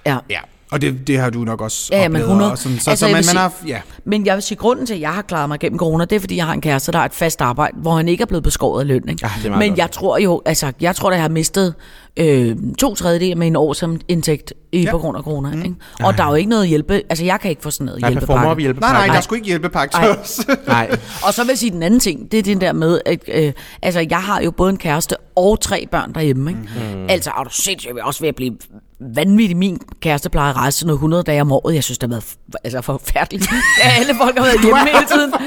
Ja. Ja, Og det, det har du nok også Ja, ja, men oplevet. 100. Og sådan, så, Altså, så man, vil man sige- har, ja. Men jeg vil sige, grunden til, at jeg har klaret mig gennem corona, det er, fordi jeg har en kæreste, der har et fast arbejde, hvor han ikke er blevet beskåret af løn. Ikke? Meget Men godt. jeg tror jo, altså, jeg tror, at jeg har mistet øh, to tredjedel af min års indtægt i, ja. Ja. på grund af corona. Mm. Ikke? Og der er jo ikke noget hjælpe, altså jeg kan ikke få sådan noget Nej, hjælpepakke. vi hjælpe Nej, nej, der skulle ikke hjælpepakke til Nej. os. (laughs) Nej. Og så vil jeg sige den anden ting, det er den der med, at øh, altså, jeg har jo både en kæreste og tre børn derhjemme. Ikke? Mm. Altså, er du sindssygt, jeg vil også ved at blive vanvittig. Min kæreste plejer at rejse sådan noget 100 dage om året. Jeg synes, det har været altså, forfærdeligt. (laughs) Ja, alle folk har været hjemme hele tiden. (laughs)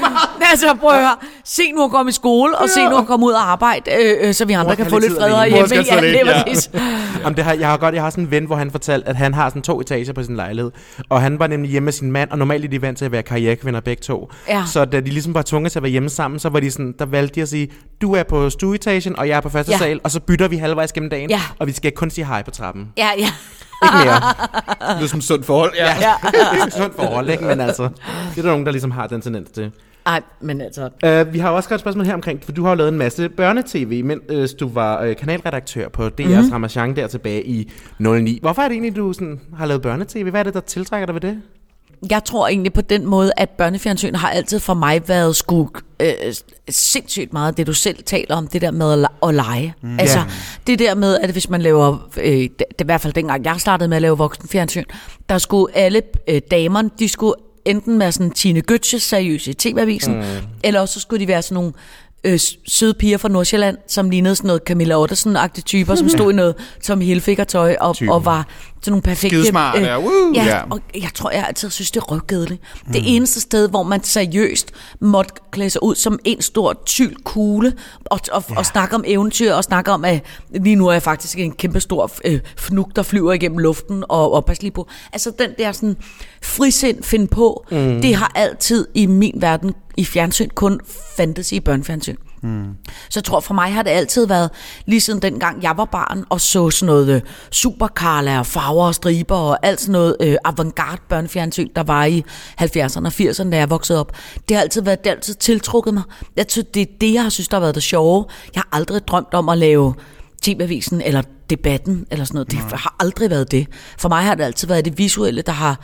Altså, prøv at høre. Se nu at komme i skole, og se nu at komme ud og arbejde, øh, øh, så vi andre kan få lidt fredere alene. hjemme. Ja, det ja. (laughs) Jamen, det har, jeg har godt, jeg har sådan en ven, hvor han fortalte, at han har sådan to etager på sin lejlighed. Og han var nemlig hjemme med sin mand, og normalt er de vant til at være karrierekvinder begge to. Ja. Så da de ligesom var tvunget til at være hjemme sammen, så var de sådan, der valgte de at sige, du er på stueetagen, og jeg er på første Ja. sal, og så bytter vi halvvejs gennem dagen, Ja. og vi skal kun sige hej på trappen. Ja, ja. Ikke mere. det er som et sundt forhold. Ja. ja. (laughs) (laughs) det er et sundt forhold, ikke? Men altså, det er der nogen, der ligesom har den tendens til. Ej, men altså... Uh, vi har også et spørgsmål her omkring, for du har jo lavet en masse børnetv, mens du var uh, kanalredaktør på DR's Mhm. mm. Ramachan der tilbage i 09. Hvorfor er det egentlig, du sådan, har lavet børnetv? Hvad er det, der tiltrækker dig ved det? Jeg tror egentlig på den måde, at børnefjernsyn har altid for mig været sgu øh, sindssygt meget det, du selv taler om, det der med at, at lege. Mm. Altså, det der med, at hvis man laver, øh, det, i hvert fald dengang, jeg startede med at lave voksenfjernsyn, der skulle alle øh, damerne, de skulle enten være sådan Tine Götze seriøse i TV-avisen, mm. eller også så skulle de være sådan nogle øh, søde piger fra Nordsjælland, som lignede sådan noget Camilla Ottersen-agtige typer, som (laughs) stod i noget Tommy Hilfiger-tøj og, Typen. og var sådan nogle perfekte... Skidesmart, ja. Woo! ja, Ja. og jeg tror, jeg altid synes, det er røvkedeligt. Mm. Det eneste sted, hvor man seriøst måtte klæde sig ud som en stor tyld kugle, og, og, ja. og snakke om eventyr, og snakke om, at lige nu er jeg faktisk en kæmpe stor øh, fnug, der flyver igennem luften, og, og pas lige på. Altså den der sådan frisind, find på, mm. det har altid i min verden i fjernsyn kun fandtes i børnefjernsyn. Mm. Så jeg tror for mig har det altid været, lige siden dengang jeg var barn, og så sådan noget øh, super Carla og farver og striber og alt sådan noget øh, avantgarde børnefjernsyn, der var i 70'erne og 80'erne, da jeg voksede op. Det har altid været, det har altid tiltrukket mig. Jeg synes, det er det, jeg har synes, der har været det sjove. Jeg har aldrig drømt om at lave TV-avisen eller debatten eller sådan noget. Det har aldrig været det. For mig har det altid været det visuelle, der har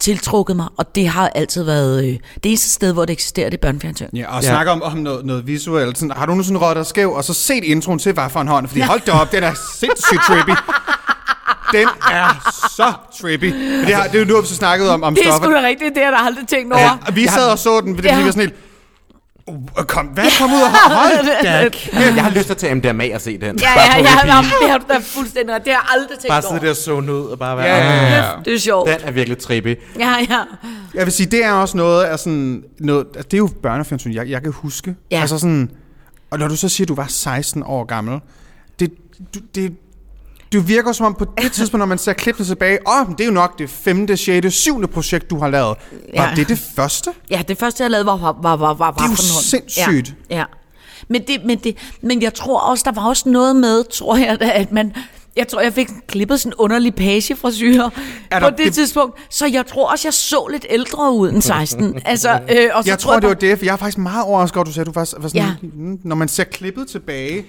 tiltrukket mig, og det har altid været øh, det eneste sted, hvor det eksisterer, det er børnefjernsyn. Ja, og Ja. ja. snakke om, om noget, noget visuelt. Sådan, har du nu sådan råd og skæv, og så set introen til hvad for en hånd? Fordi hold da op, den er sindssygt trippy. Den er så trippy. Men Det, har, det er jo nu, vi så snakket om, om Det er stoffer. sgu da rigtigt, det har jeg aldrig tænkt over. Ja, vi sad og så den, fordi Ja. ja. vi var sådan helt... "Uh, Kom, hvad kom ud og hold (laughs) da kæft. Jeg har lyst til at tage MDMA og se den. Ja, Bare ja, ja, ja, det har du da fuldstændig. Det har jeg aldrig tænkt Bare over. sidde der og zone ud og bare være... Ja, ja, ja. Det er sjovt. Den er virkelig trippy. Ja, ja. Jeg vil sige, det er også noget af sådan... Noget, altså, det er jo børnefjernsyn, jeg, jeg kan huske. Ja. Altså sådan... Og når du så siger, at du var 16 år gammel, det, du, det, det virker som om på det (laughs) tidspunkt, når man ser klippene tilbage, åh, oh, det er jo nok det femte, sjette, syvende projekt, du har lavet. Var Ja. det det første? Ja, det første, jeg lavede, var, var, var, var, var Det er jo sindssygt. Ja, ja. Men, det, men, det, men jeg tror også, der var også noget med, tror jeg, da, at man... Jeg tror, jeg fik klippet sådan en underlig pagefrisyr Er på det, det- tidspunkt. Så jeg tror også, jeg så lidt ældre ud end 16. (laughs) altså, øh, og så Jeg tror, det var det, for jeg er faktisk meget overrasket over, at du sagde, at du var, var sådan, ja. når man ser klippet tilbage,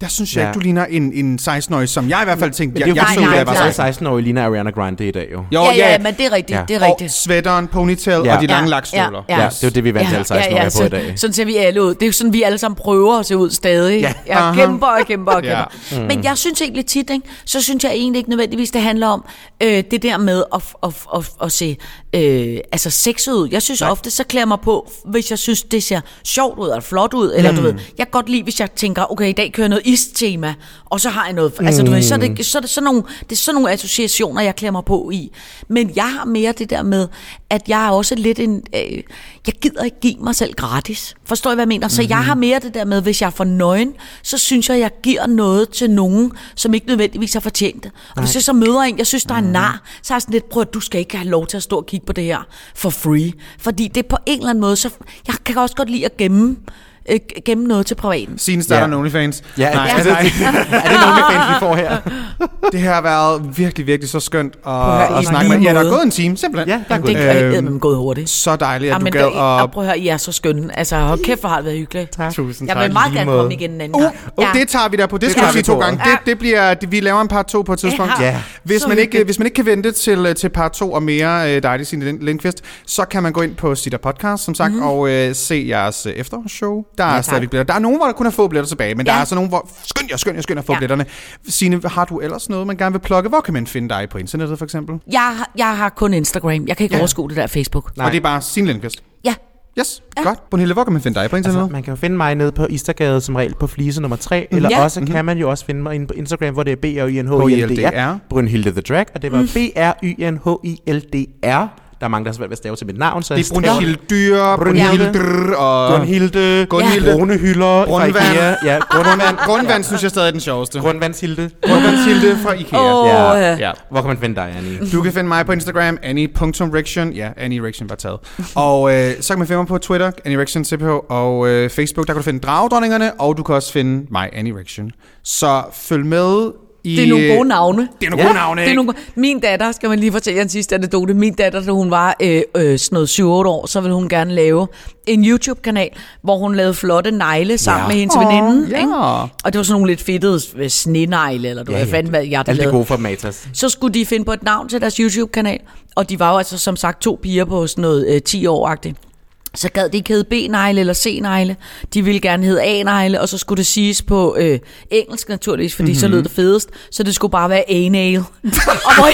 der synes jeg Ja. ikke, du ligner en, en 16-årig, som jeg i hvert fald tænkte, Men jeg, det er jo jeg fordi, så, nej, jeg var nej. 16. 16-årige ligner Ariana Grande i dag jo. Jo, Ja, ja, men det er rigtigt, Ja. det er og rigtigt. sweateren, ponytail Ja. og de lange Ja, lakstøvler. Ja, det er det, vi vant til alle 16-årige på så, i dag. Sådan ser vi alle ud. Det er jo sådan, vi alle sammen prøver at se ud stadig. Ja. Ja, Aha. kæmper og kæmper og Ja. kæmper. Men jeg synes egentlig tit, ikke, så synes jeg egentlig ikke nødvendigvis, det handler om øh, det der med at, at, at, at se øh, altså sexet ud. Jeg synes ofte, så klæder jeg mig på, hvis jeg synes, det ser sjovt ud eller flot ud. Eller du ved, jeg kan godt lide, hvis jeg tænker, okay, i dag kører jeg noget istema, og så har jeg noget. Altså du ved, så er det, så er det sådan nogle, det er sådan nogle associationer, jeg klæder mig på i. Men jeg har mere det der med, at jeg er også lidt en... Øh, jeg gider ikke give mig selv gratis. Forstår I, hvad jeg mener? Så jeg har mere det der med, hvis jeg er for nøgen, så synes jeg, jeg giver noget til nogen, som ikke nødvendigvis har fortjent det. Og hvis jeg så møder en, jeg synes, der er en nar, så er jeg sådan lidt, prøv at du skal ikke have lov til at stå og kigge på det her for free. Fordi det er på en eller anden måde, så jeg kan også godt lide at gemme, øh, gemme noget til privaten. Siden starter Ja. ja. OnlyFans. Ja, Nej, altså, (laughs) nej. er det nogle fans, vi får her? (laughs) Det har været virkelig, virkelig så skønt at, høre, at snakke med. Ja, der er gået en time, simpelthen. Ja, der er Det gået. er Øhm, øh, gået hurtigt. Så dejligt, at Ja, du gad det, at... og prøv at høre, I er så skønne. Altså, hold kæft, hvor har det været hyggeligt. Tak. Tusind Jeg tak. vil meget gerne komme igen en anden Uh, gang. uh, det tager vi der på. Det, skal vi sige to gange. Ja. Det, det bliver, det, vi laver en part 2 på et tidspunkt. Ja. Ja. Hvis man, ikke, hvis man ikke kan vente til, øh, til part 2 og mere øh, dejligt Signe Lind- Lindqvist, så kan man gå ind på Sitter Podcast, som sagt, mm. og øh, se jeres efterårsshow. Der er Mhm. tak. stadigvæk billetter. Der er nogen, hvor der kun er få billetter tilbage, men ja. der Ja. er altså nogen, hvor... Skynd jer, skynd jer, skynd jer at få Ja. billetterne. Signe, har du ellers noget, man gerne vil plukke? Hvor kan man finde dig på internettet, for eksempel? Jeg, har- jeg har kun Instagram. Jeg kan ikke Ja. ja. overskue det der Facebook. Nej. Og det er bare Signe Lindqvist. Ja. Yes, ja. godt. Brunhilde, hvor kan man finde dig på internettet? Altså, man kan jo finde mig nede på Istergade som regel på flise nummer 3, eller Ja. også kan man jo også finde mig inde på Instagram, hvor det er b r y n h i l d r Brunhilde the Drag, og det var b r y n h i l d r Der er mange, der har svært ved at stave til mit navn, så det er Brunhilde Dyr, Brunhilde. Brunhilde og... Grundhilde, Gunhilde. Brunehylder, Grundvand. fra IKEA. Ja, Grundvand, (laughs) grundvand synes jeg stadig er den sjoveste. Grundvandshilde. Grundvandshilde fra Ikea. Åh, Ja. ja. Ja. Hvor kan man finde dig, Annie? Du kan finde mig på Instagram, annie.rection. Ja, Annie Rection var taget. Og øh, så kan man finde mig på Twitter, Annie Rection CPH, og øh, Facebook, der kan du finde Dragdronningerne, og du kan også finde mig, Annie Rection. Så følg med i... Det er nogle gode navne. Det er nogle gode navne, Det er nogle, min datter, skal man lige fortælle jer en sidste anekdote. Min datter, da hun var øh, øh, sådan noget 7-8 år, så ville hun gerne lave en YouTube-kanal, hvor hun lavede flotte negle sammen Ja. med hendes Åh, veninde. ja. Ikke? Og det var sådan nogle lidt fedtede øh, snenegle, eller du ja, Ja, ved, ja, fanden hvad jeg Alt det lavede. gode for Matas. Så skulle de finde på et navn til deres YouTube-kanal, og de var jo altså som sagt to piger på sådan noget øh, 10 år-agtigt. Så gad de ikke hedde B-negle eller C-negle. De ville gerne hedde A-negle, og så skulle det siges på øh, engelsk naturligvis, fordi mm-hmm. så lød det fedest. Så det skulle bare være A-nail. (laughs) og hvor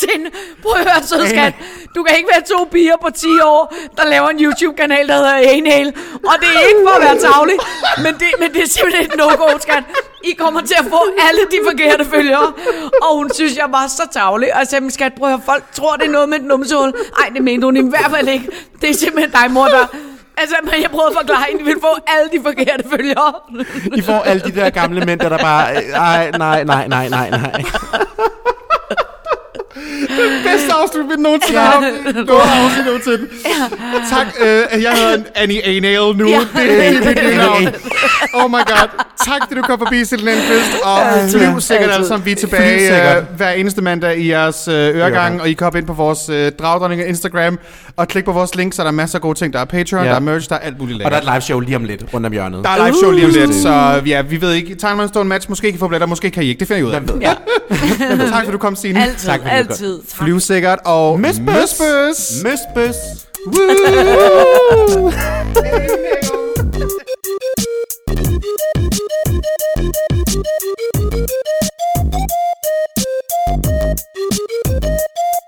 til hende, prøv at høre, søde skat, du kan ikke være to piger på 10 år, der laver en YouTube-kanal, der hedder A-nail. Og det er ikke for at være tavlig, men det, men det er simpelthen et no-go, skat. I kommer til at få alle de forkerte følgere. Og hun synes, jeg var så tavlig. Og jeg sagde, skat, prøv at høre, folk tror, det er noget med et numsehul. Ej, det mente hun i hvert fald ikke. Det er simpelthen dig, mor, der... Altså, men jeg prøvede at forklare hende, at vi vil få alle de forkerte følgere. I får alle de der gamle mænd, der bare... Nej, nej, nej, nej, nej, nej. Bedste afslut, vi nogensinde har haft. Du har afslut nogensinde. Tak. Øh, jeg hedder Annie A-Nail nu. Ja. Det, det, det, det, navn. Oh my god. Tak, fordi du kom forbi, Silde Lindqvist. Og flyv sikkert alle sammen. Vi er tilbage øh, hver eneste mandag i jeres øh, øregang. Og I kan hoppe ind på vores øh, dragdronning Instagram og klik på vores link, så der er masser af gode ting. Der er Patreon, ja. der er merch, der er alt muligt lækkert. Og der er et live show lige om lidt, rundt om hjørnet. Der er live show lige om lidt, uh. så ja, vi ved ikke. Tegner man en match, måske kan få billetter, måske kan I ikke. Det finder I ud af. Ja. (laughs) tak for du kom, Signe. Altid, tak, for, altid. Tak. Flyv sikkert og... Møsbøs! Møsbøs! Møsbøs! Woo! Thank (laughs) you.